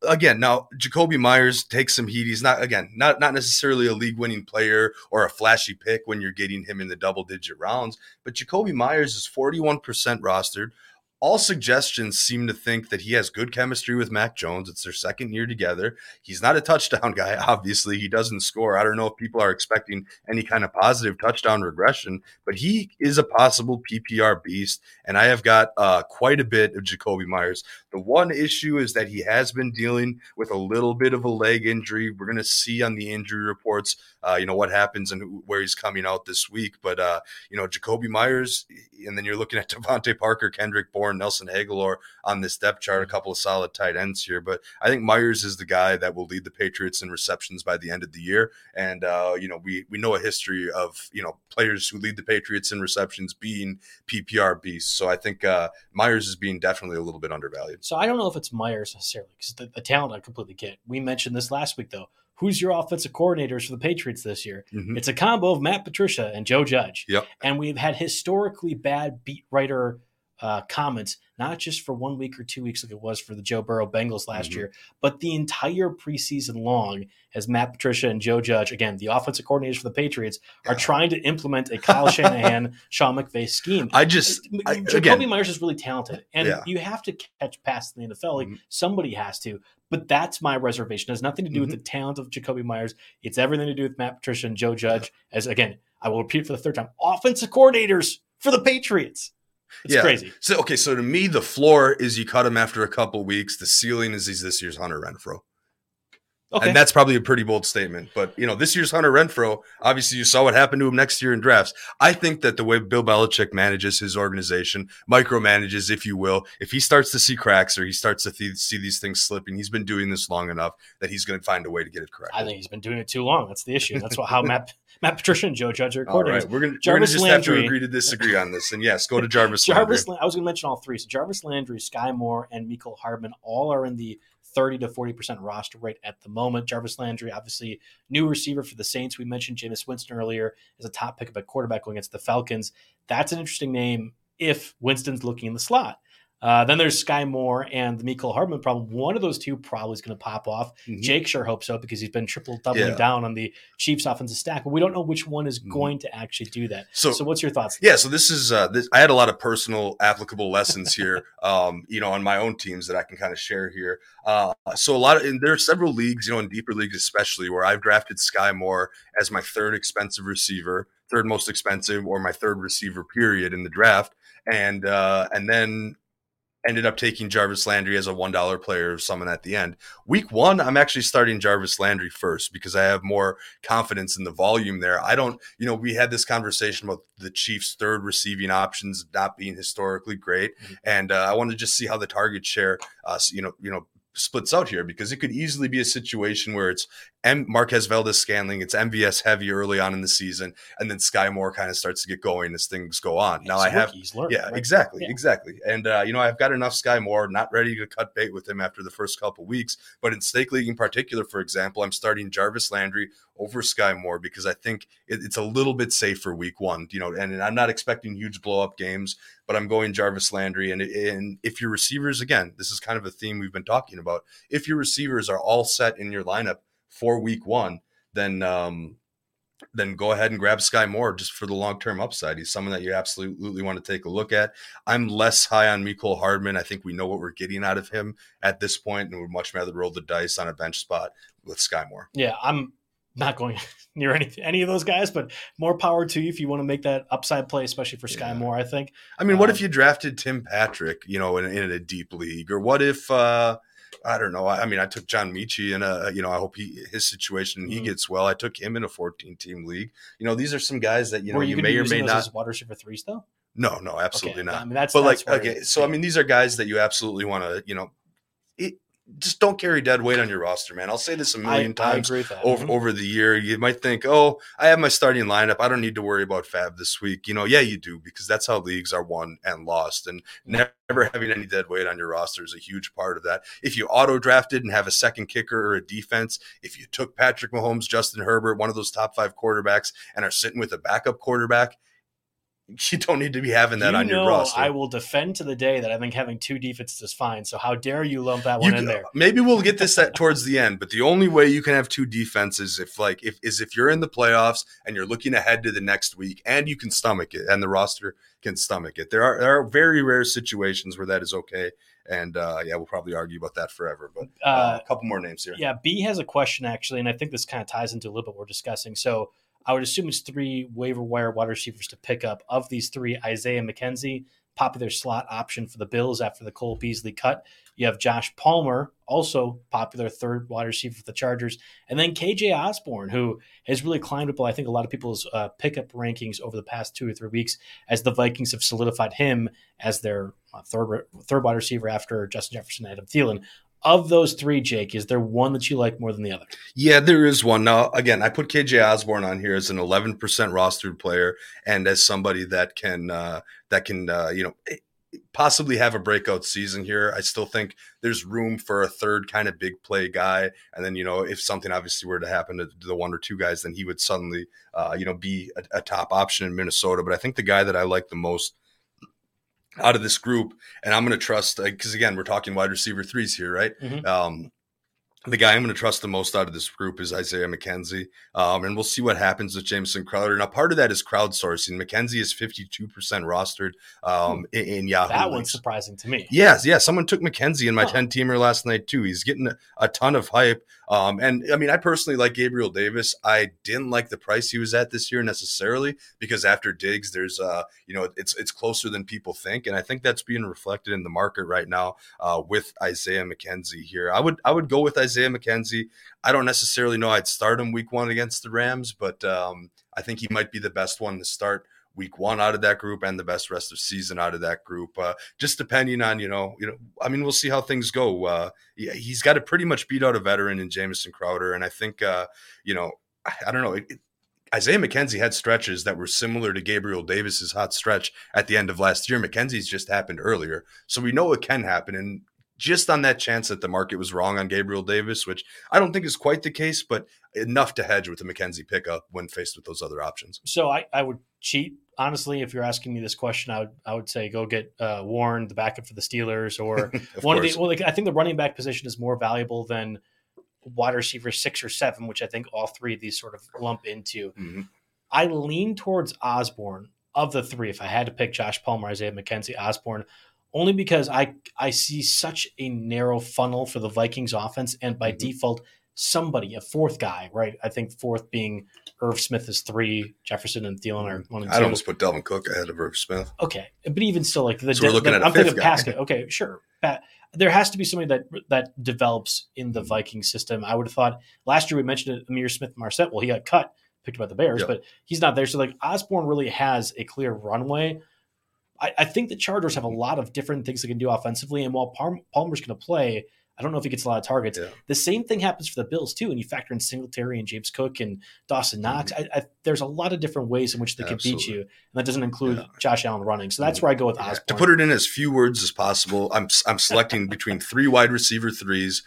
again, now Jakobi Meyers takes some heat. He's not again not not necessarily a league winning player or a flashy pick when you're getting him in the double digit rounds, but Jakobi Meyers is 41% rostered. All suggestions seem to think that he has good chemistry with Mac Jones. It's their second year together. He's not a touchdown guy, obviously. He doesn't score. I don't know if people are expecting any kind of positive touchdown regression, but he is a possible PPR beast. And I have got uh, quite a bit of Jakobi Meyers. The one issue is that he has been dealing with a little bit of a leg injury. We're going to see on the injury reports, uh, you know, what happens and where he's coming out this week. But, uh, you know, Jakobi Meyers, and then you're looking at DeVante Parker, Kendrick Bourne, Nelson Agholor on this depth chart, a couple of solid tight ends here. But I think Meyers is the guy that will lead the Patriots in receptions by the end of the year. And, uh, you know, we, we know a history of, you know, players who lead the Patriots in receptions being PPR beasts. So I think uh, Meyers is being definitely a little bit undervalued. So I don't know if it's Meyers necessarily because the, the talent I completely get. We mentioned this last week though. Who's your offensive coordinators for the Patriots this year? Mhm. It's a combo of Matt Patricia and Joe Judge. Yep. And we've had historically bad beat writer uh, comments, not just for one week or two weeks like it was for the Joe Burrow Bengals last Mhm. year, but the entire preseason long as Matt Patricia and Joe Judge, again, the offensive coordinators for the Patriots, are trying to implement a Kyle Shanahan, Sean McVay scheme. I just, I, Jakobi again, Meyers is really talented, and Yeah. you have to catch passes in the NFL. Like Mhm. somebody has to, but that's my reservation. It has nothing to do with Mhm. the talent of Jakobi Meyers. It's everything to do with Matt Patricia and Joe Judge. As again, I will repeat for the third time: offensive coordinators for the Patriots. It's Yeah. crazy. So okay, so to me, the floor is you cut him after a couple weeks. The ceiling is he's this year's Hunter Renfrow, Okay, and that's probably a pretty bold statement. But you know, this year's Hunter Renfrow, obviously, you saw what happened to him next year in drafts. I think that the way Bill Belichick manages his organization, micromanages, if you will, if he starts to see cracks or he starts to th- see these things slipping, he's been doing this long enough that he's going to find a way to get it correct. I think he's been doing it too long. That's the issue. That's what, how Matt Matt Patricia and Joe Judge are All coordinators. right, we're gonna, we're just have to agree to disagree on this. And yes, go to Jarvis. Jarvis, Landry. I was going to mention all three. So Jarvis Landry, Sky Moore, and Mecole Hardman all are in the 30 to 40% roster rate at the moment. Jarvis Landry, obviously new receiver for the Saints. We mentioned Jameis Winston earlier as a top pick of a quarterback going against the Falcons. That's an interesting name if Winston's looking in the slot. Uh, then there's Sky Moore and the Mecole Hardman problem. One of those two probably is going to pop off. Mhm. Jake sure hopes so because he's been triple doubling Yeah. down on the Chiefs offensive stack, but we don't know which one is Mhm. going to actually do that. So- so what's your thoughts? Yeah, so this is uh, this. I had a lot of personal applicable lessons here, um, you know, on my own teams that I can kind of share here. Uh, so a lot of, and there are several leagues, you know, in deeper leagues especially, where I've drafted Sky Moore as my third expensive receiver, third most expensive, or my third receiver period in the draft, and uh, and then ended up taking Jarvis Landry as a one dollar player, or someone at the end. Week one, I'm actually starting Jarvis Landry first because I have more confidence in the volume there. I don't, you know, we had this conversation about the Chiefs' third receiving options not being historically great, Mhm. and uh, I want to just see how the target share, uh, you know, you know, splits out here because it could easily be a situation where it's M- Marquez Valdes-Scantling, it's MVS heavy early on in the season, and then Sky Moore kind of starts to get going as things go on. Now He's I have yeah, right? exactly, Yeah. exactly. And uh, you know, I've got enough Sky Moore, not ready to cut bait with him after the first couple weeks. But in stake league in particular, for example, I'm starting Jarvis Landry over Sky Moore because I think it, it's a little bit safe for week one. You know, and, I'm not expecting huge blow up games, but I'm going Jarvis Landry. And and if your receivers, again, this is kind of a theme we've been talking about. If your receivers are all set in your lineup for week one, then um, then go ahead and grab Sky Moore just for the long term upside. He's someone that you absolutely want to take a look at. I'm less high on Mecole Hardman. I think we know what we're getting out of him at this point, and would much rather roll the dice on a bench spot with Sky Moore. Yeah, I'm not going near any any of those guys, but more power to you if you want to make that upside play, especially for Sky Yeah. Moore. I think. I mean, what if Um, you drafted Tim Patrick, you know, in, in a deep league, or what if? uh I don't know. I I mean, I took John Metchie in a, you know, I hope he his situation he Mhm. gets well. I took him in a 14 team league. You know, these are some guys that you know you, you may or may not. wide receiver threes though? No, no, absolutely Okay, not. I mean, that's- but that's like, okay, so I mean, these are guys that you absolutely want to, you know, it, just don't carry dead weight on your roster, man. I'll say this a million I times that. over Mhm. over the year. You might think, oh, I have my starting lineup. I don't need to worry about Fab this week. You know, yeah, you do because that's how leagues are won and lost. And never having any dead weight on your roster is a huge part of that. If you auto drafted and have a second kicker or a defense, if you took Patrick Mahomes, Justin Herbert, one of those top five quarterbacks, and are sitting with a backup quarterback, you don't need to be having that you on your roster. I will defend to the day that I think having two defenses is fine. So how dare you lump that one You in there? Maybe we'll get this at, towards the end, but the only way you can have two defenses if like if is if you're in the playoffs and you're looking ahead to the next week and you can stomach it and the roster can stomach it. There are there are very rare situations where that is okay. And uh, yeah, we'll probably argue about that forever. But uh, Uh, a couple more names here. Yeah, B has a question actually, and I think this kind of ties into a little bit what we're discussing. So I would assume it's three waiver wire wide receivers to pick up. Of these three, Isaiah McKenzie, popular slot option for the Bills after the Cole Beasley cut. You have Josh Palmer, also popular third wide receiver for the Chargers, and then KJ Osborn, who has really climbed up. I think a lot of people's uh, pickup rankings over the past two or three weeks, as the Vikings have solidified him as their uh, third third wide receiver after Justin Jefferson and Adam Thielen. Of those three, Jake, is there one that you like more than the other? Yeah, there is one. Now, again, I put KJ Osborn on here as an 11% rostered player and as somebody that can uh, that can uh, you know possibly have a breakout season here. I still think there's room for a third kind of big play guy, and then you know if something obviously were to happen to the one or two guys, then he would suddenly uh, you know be a, a top option in Minnesota. But I think the guy that I like the most out of this group, and I'm going to trust because again we're talking wide receiver threes here, right? Mhm. Um, the guy I'm going to trust the most out of this group is Isaiah McKenzie. Um, and we'll see what happens with Jamison Crowder. Now, part of that is crowdsourcing. McKenzie is 52% rostered um, in, in Yahoo. Hmm. That one's surprising to me. Yes, yeah. Someone took McKenzie in my Huh. 10 teamer last night, too. He's getting a, a ton of hype. Um, and I mean, I personally like Gabriel Davis. I didn't like the price he was at this year necessarily because after Diggs, there's, uh, you know, it's it's closer than people think. And I think that's being reflected in the market right now uh, with Isaiah McKenzie here. I would I would go with Isaiah McKenzie. I don't necessarily know I'd start him week one against the Rams, but um, I think he might be the best one to start week one out of that group and the best rest of season out of that group. Uh, just depending on you know you know I mean we'll see how things go. Uh, he's got to pretty much beat out a veteran in Jamison Crowder, and I think uh, you know I, don't know. It, it, Isaiah McKenzie had stretches that were similar to Gabriel Davis's hot stretch at the end of last year. McKenzie's just happened earlier, so we know it can happen. And just on that chance that the market was wrong on Gabriel Davis, which I don't think is quite the case, but enough to hedge with the McKenzie pickup when faced with those other options. So I, I would cheat honestly if you're asking me this question. I would I would say go get uh, Warren, the backup for the Steelers, or Of one course. of the. Well, like, I think the running back position is more valuable than wide receiver six or seven, which I think all three of these sort of lump into. Mhm. I lean towards Osborn of the three. If I had to pick Josh Palmer, Isaiah McKenzie, Osborn, only because I I see such a narrow funnel for the Vikings offense, and by Mhm. default, somebody, a fourth guy, right? I think fourth being Irv Smith is three, Jefferson and Thielen are one and two. I'd almost put Dalvin Cook ahead of Irv Smith. Okay, but even still, like the, So we're looking the- at a I'm thinking guy. Pascal. Okay, sure. Pat, there has to be somebody that that develops in Mm-hmm. the Viking system. I would have thought last year we mentioned it, Ihmir Smith-Marsette. Well, he got cut, picked up by the Bears, Yep. but he's not there. So like Osborn really has a clear runway. I, I think the Chargers have a lot of different things they can do offensively, and while Palmer's going to play. I don't know if he gets a lot of targets. Yeah. The same thing happens for the Bills too, and you factor in Singletary and James Cook and Dawson Knox. I, I, there's a lot of different ways in which they can beat Mm-hmm. You, and that doesn't include Yeah. Mm-hmm. Josh Allen running. So that's where I go with Yeah, Osborn. To put it in as few words as possible, I'm I'm selecting between three wide receiver threes.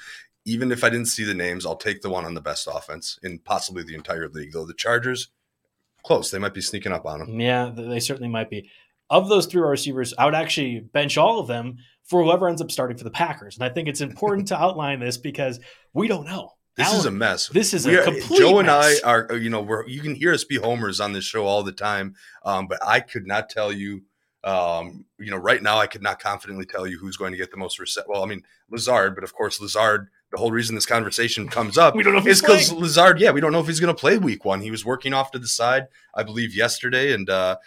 Even if I didn't see the names, I'll take the one on the best offense in possibly the entire league. Though the Chargers, close, they might be sneaking up on them. Yeah, they certainly might be. Of those three receivers, I would actually bench all of them for whoever ends up starting for the Packers. And I think it's important to outline this because we don't know. This is a mess. this is We a are- complete Joe and mess. I are, you know, we're you can hear us be homers on this show all the time, um, but I could not tell you, um, you know, right now I could not confidently tell you who's going to get the most reception. Well, I mean Lazard, but of course Lazard. The whole reason this conversation comes up We don't know if is because. Lazard. Yeah, we don't know if he's going to play Week One. He was working off to the side, I believe, yesterday, and uh,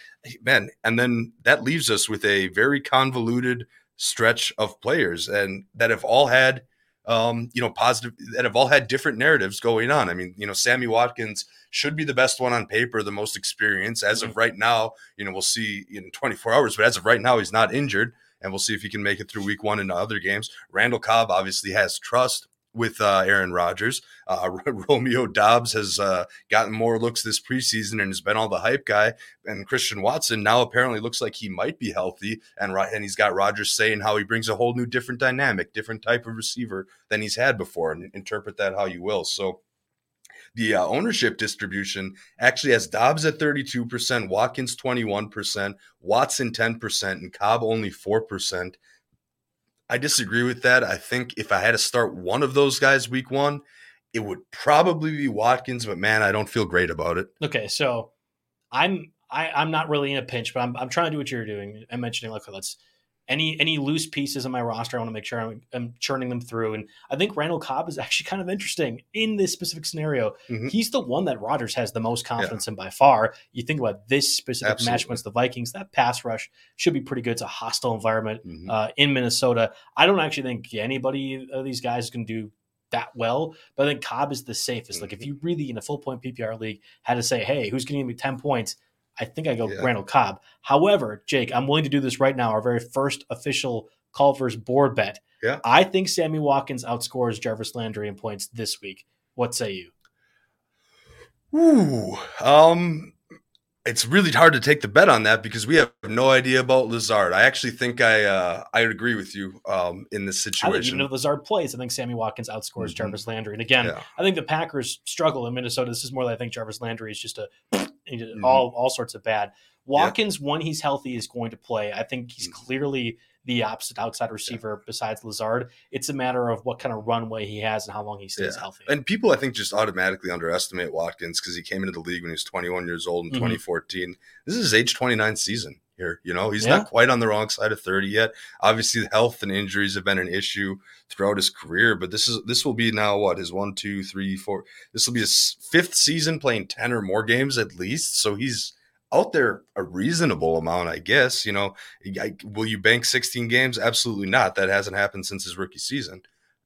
man, and then that leaves us with a very convoluted stretch of players, and that have all had um, you know, positive that have all had different narratives going on. I mean, you know, Sammy Watkins should be the best one on paper, the most experienced. As of mm-hmm. right now, you know, we'll see in 24 hours, but as of right now, he's not injured, and we'll see if he can make it through week one into other games. Randall Cobb obviously has trust with uh, Aaron Rodgers. Uh, Romeo Doubs has uh, gotten more looks this preseason and has been all the hype guy. And Christian Watson now apparently looks like he might be healthy. And, and he's got Rodgers saying how he brings a whole new different dynamic, different type of receiver than he's had before. And interpret that how you will. So the uh, ownership distribution actually has Dobbs at 32%, Watkins 21%, Watson 10%, and Cobb only 4%. I disagree with that. I think if I had to start one of those guys week one, it would probably be Watkins, but man, I don't feel great about it. Okay, so I'm I, I'm not really in a pinch, but I'm I'm trying to do what you're doing. I'm mentioning like let's any any loose pieces on my roster, I want to make sure I'm, I'm, churning them through. And I think Randall Cobb is actually kind of interesting in this specific scenario. Mm-hmm. He's the one that Rodgers has the most confidence yeah. in by far. You think about this specific Absolutely. match against the Vikings, that pass rush should be pretty good. It's a hostile environment mm-hmm. uh, in Minnesota. I don't actually think anybody of these guys can do that well, but I think Cobb is the safest. Mm-hmm. Like if mm-hmm. you really in a full point PPR league had to say, hey, who's going to give me 10 points? I think I go yeah. Randall Cobb. However, Jake, I'm willing to do this right now. Our very first official Culver's board bet. Yeah. I think Sammy Watkins outscores Jarvis Landry in points this week. What say you? Ooh, um, it's really hard to take the bet on that because we have no idea about Lazard. I actually think I uh, I would agree with you um, in this situation. I think even if Lazard plays, I think Sammy Watkins outscores mm-hmm. Jarvis Landry. And again, yeah. I think the Packers struggle in Minnesota. This is more than I think Jarvis Landry is just a mm-hmm. all all sorts of bad. Watkins, yeah. when he's healthy, is going to play. I think he's mm-hmm. clearly the opposite outside receiver yeah. besides Lazard. It's a matter of what kind of runway he has and how long he stays yeah. healthy. And people, I think, just automatically underestimate Watkins because he came into the league when he was 21 years old in mm-hmm. 2014. This is his age 29 season here. You know, he's yeah. not quite on the wrong side of 30 yet. Obviously, health and injuries have been an issue throughout his career, but this is this will be now what his one, two, three, four. This will be his fifth season playing 10 or more games at least. So he's out there a reasonable amount, I guess. You know, I, will you bank 16 games? Absolutely not. That hasn't happened since his rookie season.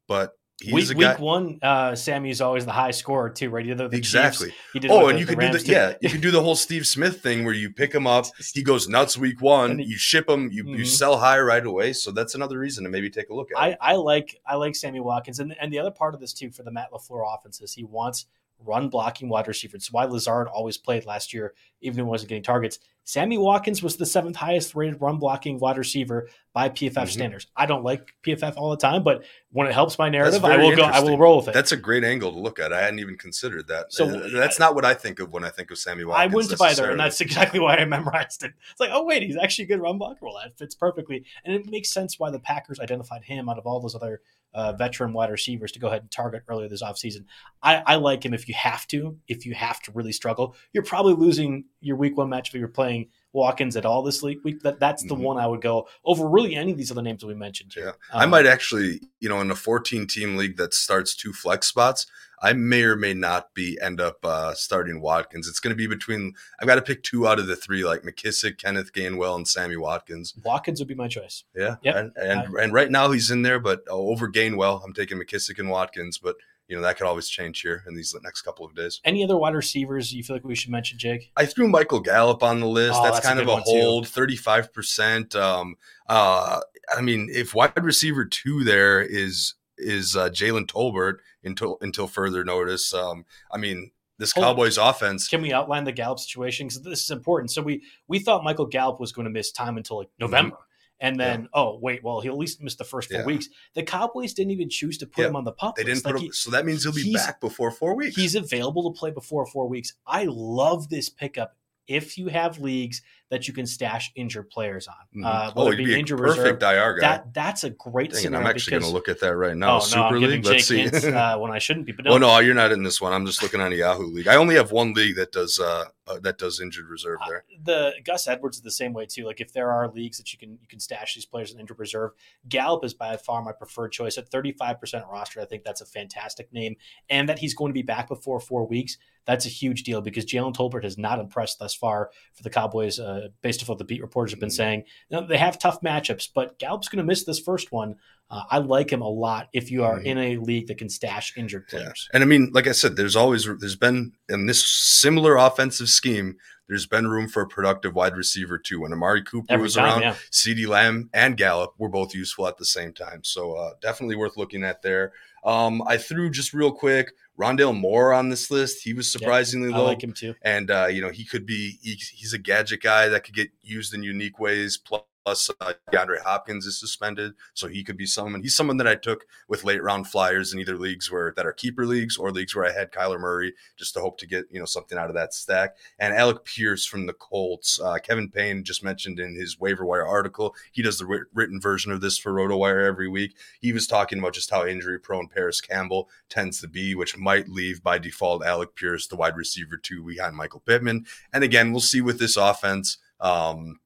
But week, week one, uh, Sammy's always the high scorer too, right? The, the exactly. oh, and the, you could do the too. yeah, you could do the whole Steve Smith thing where you pick him up, he goes nuts week one, he, you ship him, you mm-hmm. you sell high right away. So that's another reason to maybe take a look at. I, I like I like Sammy Watkins, and and the other part of this too for the Matt LaFleur offense is he wants run blocking wide receivers. It's why Lazard always played last year, even if he wasn't getting targets. Sammy Watkins was the seventh highest rated run blocking wide receiver by PFF mm-hmm. standards. I don't like PFF all the time, but when it helps my narrative, I will go. I will roll with it. That's a great angle to look at. I hadn't even considered that. So uh, that's not what I think of when I think of Sammy Watkins. I wouldn't either, and that's exactly why I memorized it. It's like, oh wait, he's actually a good run blocker. Well, that fits perfectly, and it makes sense why the Packers identified him out of all those other uh, veteran wide receivers to go ahead and target earlier this offseason. I, I like him if you have to. If you have to really struggle, you're probably losing your week one match if you're playing Watkins at all this league week. That that's the mm-hmm. one I would go over really any of these other names that we mentioned. Here. Yeah, um, I might actually, you know, in a 14 team league that starts two flex spots, I may or may not be end up uh, starting Watkins. It's going to be between. I've got to pick two out of the three, like McKissic, Kenneth Gainwell, and Sammy Watkins. Watkins would be my choice. Yeah, yeah, and and, and right now he's in there, but uh, over Gainwell, I'm taking McKissic and Watkins, but you know that could always change here in these next couple of days. Any other wide receivers you feel like we should mention, Jake? I threw Michael Gallup on the list. Oh, that's, that's, kind a of a hold, thirty five percent. Um, uh, I mean, if wide receiver two there is is uh, Jalen Tolbert until until further notice. Um, I mean, this Hold Cowboys on. offense. Can we outline the Gallup situation? Because this is important. So we we thought Michael Gallup was going to miss time until like. November. Mm-hmm. And then, yeah. oh wait, well he'll at least missed the first four yeah. weeks. The Cowboys didn't even choose to put yeah. him on the pup. They didn't put him, he, so that means he'll be back before four weeks. He's available to play before four weeks. I love this pickup if you have leagues that you can stash injured players on. Mm-hmm. Uh, oh, be, be injured perfect reserve, IR guy. That that's a great Dang, scenario. I'm actually going to look at that right now. Oh, Super no, League. Let's see. Uh, when I shouldn't be. But no. Well, no, you're not in this one. I'm just looking on a Yahoo League. I only have one league that does uh, uh that does injured reserve there. Uh, the Gus Edwards is the same way too. Like if there are leagues that you can you can stash these players in injured reserve, Gallup is by far my preferred choice at 35 percent roster. I think that's a fantastic name, and that he's going to be back before four weeks. that's a huge deal because Jalen Tolbert has not impressed thus far for the Cowboys, uh, based off what the beat reporters have been mm-hmm. saying. Now, they have tough matchups, but Gallup's going to miss this first one. Uh, I like him a lot if you are mm-hmm. in a league that can stash injured players. Yeah. And I mean, like I said, there's always there's been in this similar offensive scheme, there's been room for a productive wide receiver too. When Amari Cooper Every was time, around, yeah. CeeDee Lamb and Gallup were both useful at the same time. So uh, definitely worth looking at there. Um, I threw just real quick Rondale Moore on this list. He was surprisingly low. I like him too. And uh, you know, he could be he, he's a gadget guy that could get used in unique ways. Plus, Plus, uh, DeAndre Hopkins is suspended, so he could be someone. He's someone that I took with late round flyers in either leagues where that are keeper leagues or leagues where I had Kyler Murray just to hope to get you know something out of that stack. And Alec Pierce from the Colts. Uh, Kevin Payne just mentioned in his waiver wire article. He does the written version of this for RotoWire every week. He was talking about just how injury prone Parris Campbell tends to be, which might leave by default Alec Pierce the wide receiver two behind Michael Pittman. And again, we'll see with this offense. Um,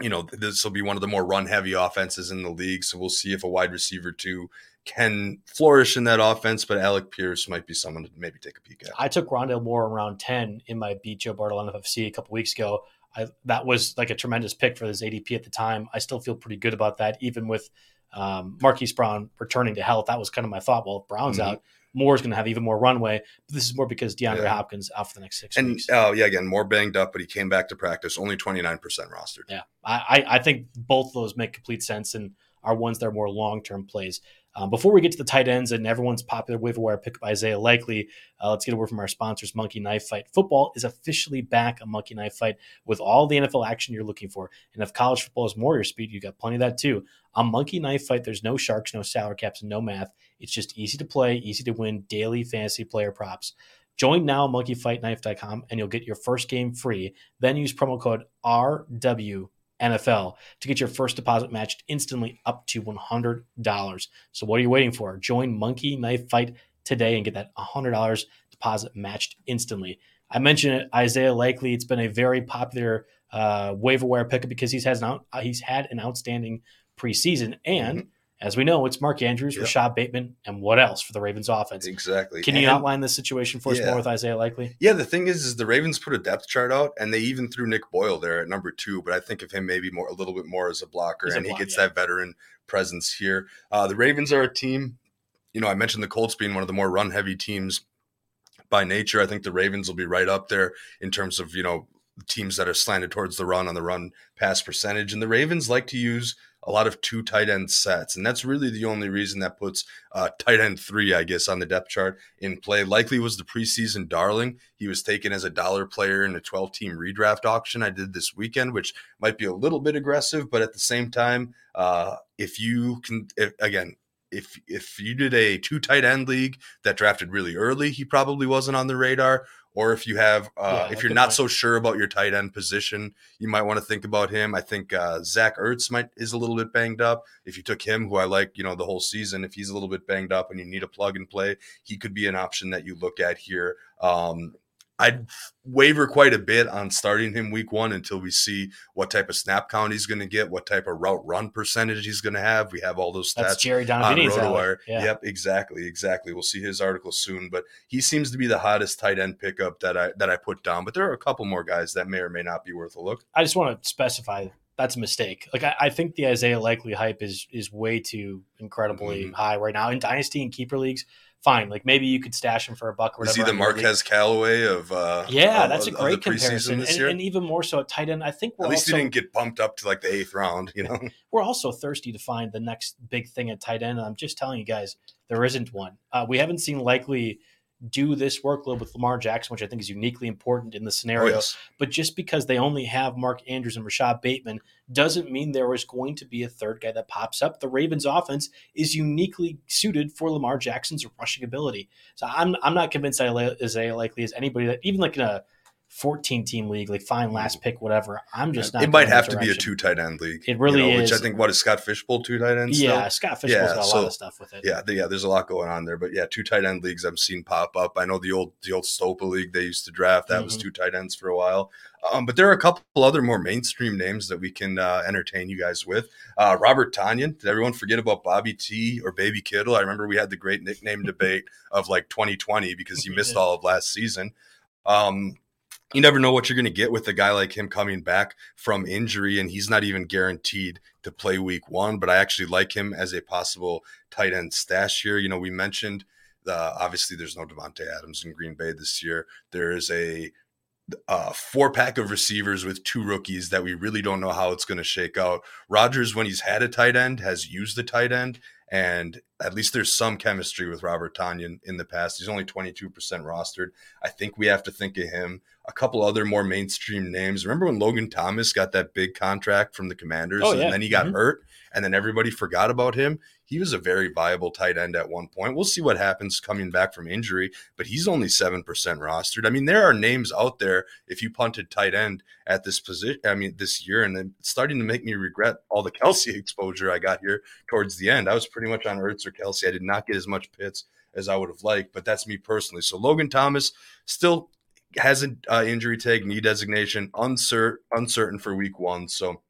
you know, this will be one of the more run heavy offenses in the league. So we'll see if a wide receiver two can flourish in that offense, but Alec Pierce might be someone to maybe take a peek at. I took Rondale Moore around 10 in my beat Joe Bartlett NFFC a couple weeks ago. I, that was like a tremendous pick for this ADP at the time. I still feel pretty good about that, even with um, Marquise Brown returning to health. That was kind of my thought. Well, if Brown's mm-hmm. out, Moore is going to have even more runway. But this is more because DeAndre yeah. Hopkins out for the next six and, weeks. Oh, yeah, again, more banged up, but he came back to practice. Only 29% rostered. Yeah, I, I think both of those make complete sense and are ones that are more long term plays. Um, before we get to the tight ends and everyone's popular waiver wire pick by Isaiah Likely, uh, let's get a word from our sponsors. Monkey Knife Fight Football is officially back. A Monkey Knife Fight with all the NFL action you're looking for. And if college football is more your speed, you got plenty of that too. On Monkey Knife Fight, there's no sharks, no salary caps, and no math. It's just easy to play, easy to win daily fantasy player props. Join now monkeyfightknife.com and you'll get your first game free. Then use promo code RW NFL to get your first deposit matched instantly up to $100. So what are you waiting for? Join Monkey Knife Fight today and get that $100 deposit matched instantly. I mentioned it, Isaiah Likely. It's been a very popular uh, waiver wire pickup because he's has an out, he's had an outstanding preseason and. Mm-hmm as we know, it's Mark Andrews, yep. Rashod Bateman, and what else for the Ravens offense? Exactly. Can you outline the situation for us yeah. more with Isaiah Likely? Yeah, the thing is, is the Ravens put a depth chart out, and they even threw Nick Boyle there at number two. But I think of him maybe more a little bit more as a blocker, He's and a block, he gets yeah. that veteran presence here. Uh, the Ravens are a team. You know, I mentioned the Colts being one of the more run heavy teams by nature. I think the Ravens will be right up there in terms of you know teams that are slanted towards the run on the run pass percentage. And the Ravens like to use a lot of two tight end sets. And that's really the only reason that puts uh, tight end three, I guess, on the depth chart in play. Likely was the preseason darling. He was taken as a dollar player in a 12 team redraft auction I did this weekend, which might be a little bit aggressive, but at the same time, uh, if you can, if, again, if if you did a two tight end league that drafted really early, he probably wasn't on the radar or if you have uh, yeah, if you're not point. so sure about your tight end position, you might want to think about him. I think uh, Zach Ertz might is a little bit banged up. If you took him, who I like, you know, the whole season, if he's a little bit banged up and you need a plug and play, he could be an option that you look at here. Um, I'd waver quite a bit on starting him week one until we see what type of snap count he's going to get, what type of route run percentage he's going to have. We have all those stats. That's Jerry Donabedian's on yeah. Yep, exactly, exactly. We'll see his article soon, but he seems to be the hottest tight end pickup that I that I put down. But there are a couple more guys that may or may not be worth a look. I just want to specify that's a mistake. Like I, I, think the Isaiah Likely hype is is way too incredibly mm-hmm. high right now in dynasty and keeper leagues fine. Like maybe you could stash him for a buck or whatever. Is he the Marquez Callaway of? Uh, yeah, that's a great comparison, and, and, even more so at tight end. I think we're at least also, he didn't get bumped up to like the eighth round. You know, we're also thirsty to find the next big thing at tight end. And I'm just telling you guys, there isn't one. Uh, we haven't seen likely do this workload with Lamar Jackson, which I think is uniquely important in the scenario. Oh, yes. But just because they only have Mark Andrews and Rashod Bateman doesn't mean there is going to be a third guy that pops up. The Ravens offense is uniquely suited for Lamar Jackson's rushing ability. So I'm I'm not convinced Isaiah likely as anybody that even like in a 14 team league, like fine last pick, whatever. I'm just not. It might have to be a two tight end league. It really you know, is. Which I think what is Scott Fish Bowl two tight ends? Yeah, Scott Fish Bowl's yeah, got a so, lot of stuff with it. Yeah, yeah. There's a lot going on there, but yeah, two tight end leagues I've seen pop up. I know the old the old Stopa league they used to draft that mm-hmm. was two tight ends for a while. Um, but there are a couple other more mainstream names that we can uh, entertain you guys with. Uh, Robert Tonyan. Did everyone forget about Bobby T or Baby Kittle? I remember we had the great nickname debate of like 2020 because he missed all of last season. Um, you never know what you're going to get with a guy like him coming back from injury, and he's not even guaranteed to play week one. But I actually like him as a possible tight end stash here. You know, we mentioned uh, obviously there's no Davante Adams in Green Bay this year. There is a uh, four pack of receivers with two rookies that we really don't know how it's going to shake out. Rodgers, when he's had a tight end, has used the tight end, and at least there's some chemistry with Robert Tonyan in the past. He's only 22% rostered. I think we have to think of him. A couple other more mainstream names. Remember when Logan Thomas got that big contract from the Commanders oh, yeah. and then he got mm-hmm. hurt and then everybody forgot about him? He was a very viable tight end at one point. We'll see what happens coming back from injury, but he's only 7% rostered. I mean, there are names out there if you punted tight end at this position, I mean, this year, and it's starting to make me regret all the Kelce exposure I got here towards the end. I was pretty much on Ertz or Kelce. I did not get as much Pitts as I would have liked, but that's me personally. So Logan Thomas still has an uh, injury tag, knee designation, uncertain, uncertain for week one. So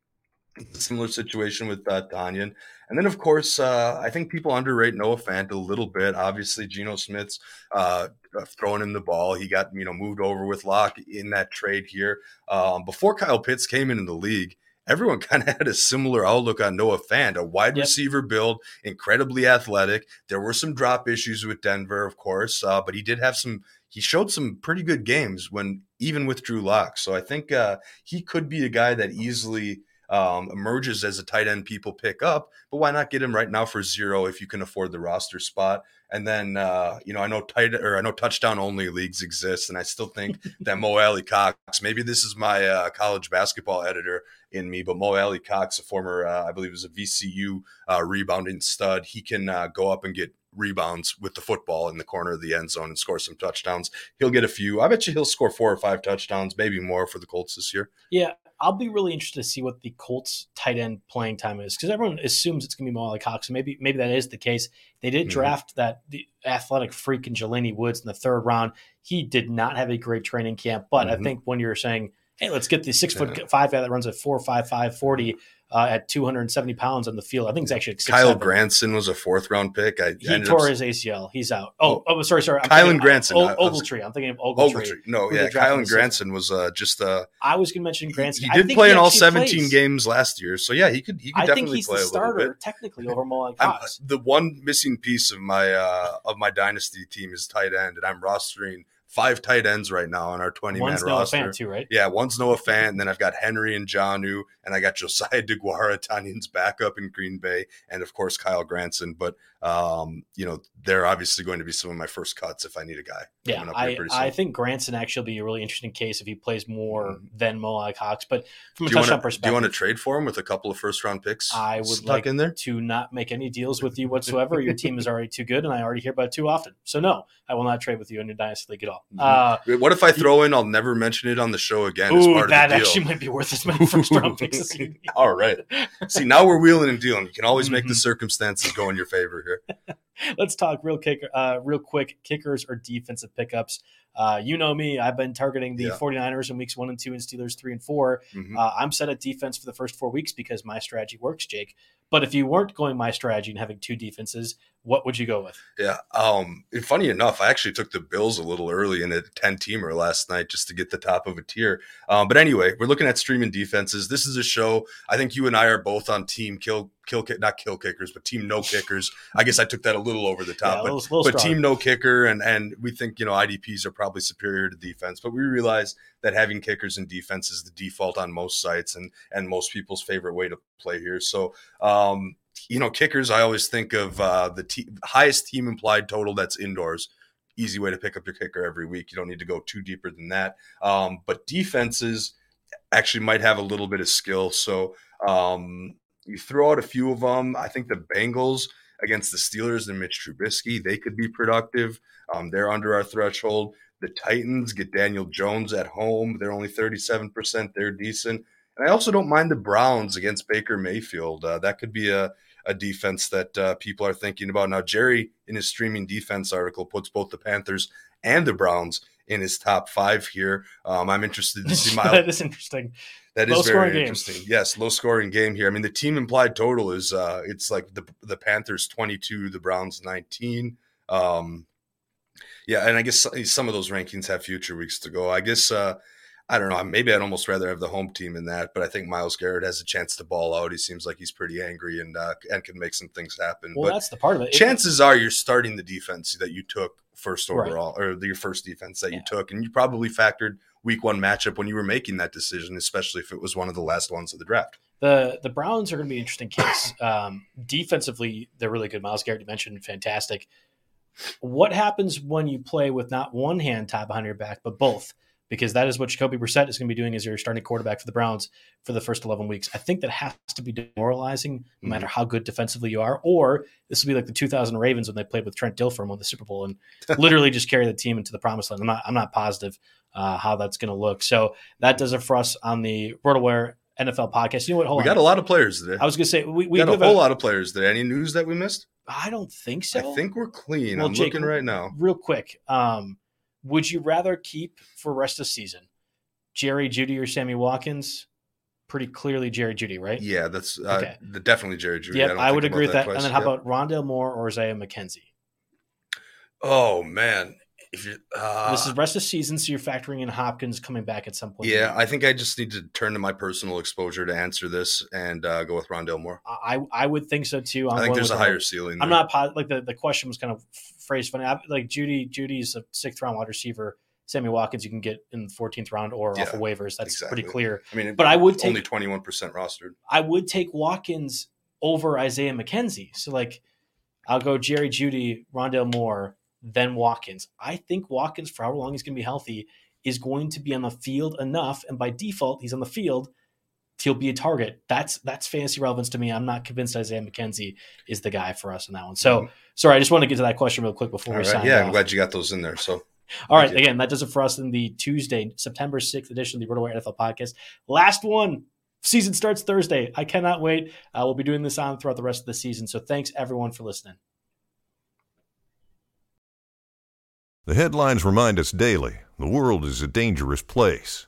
similar situation with uh, Tonyan. And then, of course, uh, I think people underrate Noah Fant a little bit. Obviously, Geno Smith's uh, throwing him the ball. He got you know moved over with Lock in that trade here. Um, before Kyle Pitts came into the league, everyone kind of had a similar outlook on Noah Fant, a wide yep. receiver build, incredibly athletic. There were some drop issues with Denver, of course, uh, but he did have some. He showed some pretty good games when even with Drew Lock. So I think uh, he could be a guy that easily um, emerges as a tight end people pick up. But why not get him right now for zero if you can afford the roster spot? And then uh, you know I know tight or I know touchdown only leagues exist, and I still think that Mo Alie-Cox. Maybe this is my uh, college basketball editor in me, but Mo Alie-Cox, a former uh, I believe was a VCU uh, rebounding stud, he can uh, go up and get rebounds with the football in the corner of the end zone and score some touchdowns. He'll get a few. I bet you he'll score four or five touchdowns, maybe more for the Colts this year. Yeah, I'll be really interested to see what the Colts tight end playing time is because everyone assumes it's going to be Mo Alie-Cox. Maybe maybe that is the case. They did mm-hmm. draft that the athletic freak in Jelani Woods in the third round. He did not have a great training camp, but mm-hmm. I think when you're saying, "Hey, let's get the six foot yeah. five guy that runs at four five five forty uh, at 270 pounds on the field. I think it's actually like Kyle seven. Granson was a fourth round pick. I he tore up... his ACL. He's out. Oh, oh, sorry, sorry. I'm Kylen Granson. O- Ogletree. I'm thinking of Ogletree. Ogletree. No, yeah, Kylen Granson was uh, just. Uh, I was going to mention Granson. He, did play he in all 17 plays. games last year, so yeah, he could. He could I definitely play a starter technically over Mo Cox. The one missing piece of my uh, of my dynasty team is tight end, and I'm rostering five tight ends right now on our 20 man roster. Fant too, right? Yeah, one's Noah Fant, and then I've got Henry and Janu, and I got Josiah DeGuara, Tonyan's backup in Green Bay, and of course Kylen Granson. But um, you know, they're obviously going to be some of my first cuts if I need a guy. Yeah, I, I think Granson actually be a really interesting case if he plays more mm-hmm. than Mo Alie-Cox. But from a touchdown wanna, perspective, do you want to trade for him with a couple of first round picks? I would like in there? to not make any deals with you whatsoever. Your team is already too good, and I already hear about it too often. So no, I will not trade with you in your dynasty league at all. Mm-hmm. Uh, what if I throw in? I'll never mention it on the show again. Ooh, that actually might be worth as many first round picks. all right. See, now we're wheeling and dealing. You can always make mm-hmm. the circumstances go in your favor Let's talk real kicker, uh, real quick kickers or defensive pickups. Uh, you know me, I've been targeting the yeah. 49ers in weeks one and two and Steelers three and 4 mm-hmm. uh, I'm set at defense for the first four weeks because my strategy works, Jake. But if you weren't going my strategy and having two defenses, what would you go with? Yeah. Um, funny enough, I actually took the Bills a little early in a 10 teamer last night just to get the top of a tier. Um, but anyway, we're looking at streaming defenses. This is a show. I think you and I are both on team kill, kill, kick, not kill kickers, but team no kickers. I guess I took that a little over the top, yeah, but, but team no kicker. And, and we think, you know, IDPs are probably superior to defense, but we realize that having kickers in defense is the default on most sites and, and most people's favorite way to play here. So, um, you know, kickers, I always think of uh, the te- highest team implied total that's indoors. Easy way to pick up your kicker every week. You don't need to go too deeper than that. Um, but defenses actually might have a little bit of skill. So um, you throw out a few of them. I think the Bengals against the Steelers and Mitch Trubisky, they could be productive. Um, they're under our threshold. The Titans get Daniel Jones at home. They're only 37%. They're decent. And I also don't mind the Browns against Baker Mayfield. Uh, that could be a, a defense that uh, people are thinking about. Now, Jerry, in his streaming defense article, puts both the Panthers and the Browns in his top five here. Um, I'm interested to see Myles. that is interesting. That low is very interesting. Game. Yes, low scoring game here. I mean, the team implied total is uh, it's like the the Panthers 22, the Browns 19. Um, Yeah, and I guess some of those rankings have future weeks to go. I guess uh, I don't know. Maybe I'd almost rather have the home team in that, but I think Myles Garrett has a chance to ball out. He seems like he's pretty angry and uh, and can make some things happen. Well, but that's the part of it. Chances are you're starting the defense that you took first Right. overall, or your first defense that Yeah. you took, and you probably factored week one matchup when you were making that decision, especially if it was one of the last ones of the draft. The the Browns are going to be an interesting case. Um, defensively, they're really good. Myles Garrett, you mentioned, fantastic. What happens when you play with not one hand tied behind your back, but both? Because that is what Jacoby Brissett is going to be doing as your starting quarterback for the Browns for the first 11 weeks. I think that has to be demoralizing, no matter how good defensively you are. Or this will be like the 2000 Ravens when they played with Trent Dilfer and won the Super Bowl and literally just carry the team into the promised land. I'm not, I'm not positive uh, how that's going to look. So that does it for us on the RotoWire NFL podcast. You know what? Hold we on. got a lot of players today. I was going to say we, we got a whole lot of players today. Any news that we missed? I don't think so. I think we're clean. Well, I'm Jake, looking right now. Real quick, um, would you rather keep for rest of the season Jerry Jeudy or Sammy Watkins? Pretty clearly Jerry Jeudy, right? Yeah, that's uh, Okay. the, definitely Jerry Jeudy. Yep, don't I, would agree with that. twice. And then how Yep. about Rondale Moore or Isaiah McKenzie? Oh man, if you uh, this is rest of the season, so you're factoring in Hopkins coming back at some point. yeah, I think I just need to turn to my personal exposure to answer this and uh, go with Rondale Moore. I I would think so too. I'm i think there's a higher ceiling. I'm not. Like the, the question was kind of phrased funny. I, like Jeudy, Jeudy's a sixth round wide receiver. Sammy Watkins, you can get in the 14th round or off of waivers. That's exactly. pretty clear. I mean, but I would take- only 21 percent rostered. I would take Watkins over Isaiah McKenzie. So like I'll go Jerry Jeudy, Rondale Moore, then Watkins. I think Watkins, for however long he's going to be healthy, is going to be on the field enough, and by default, he's on the field. He'll be a target. That's that's fantasy relevance to me. I'm not convinced Isaiah McKenzie is the guy for us on that one. So sorry, I just want to get to that question real quick before All we right. sign Yeah, off. I'm glad you got those in there. So All right, again, that does it for us in the Tuesday, September 6th edition of the RotoWire NFL podcast. Last one. Season starts Thursday. I cannot wait. Uh, we'll be doing this on throughout the rest of the season. So thanks everyone for listening. The headlines remind us daily the world is a dangerous place.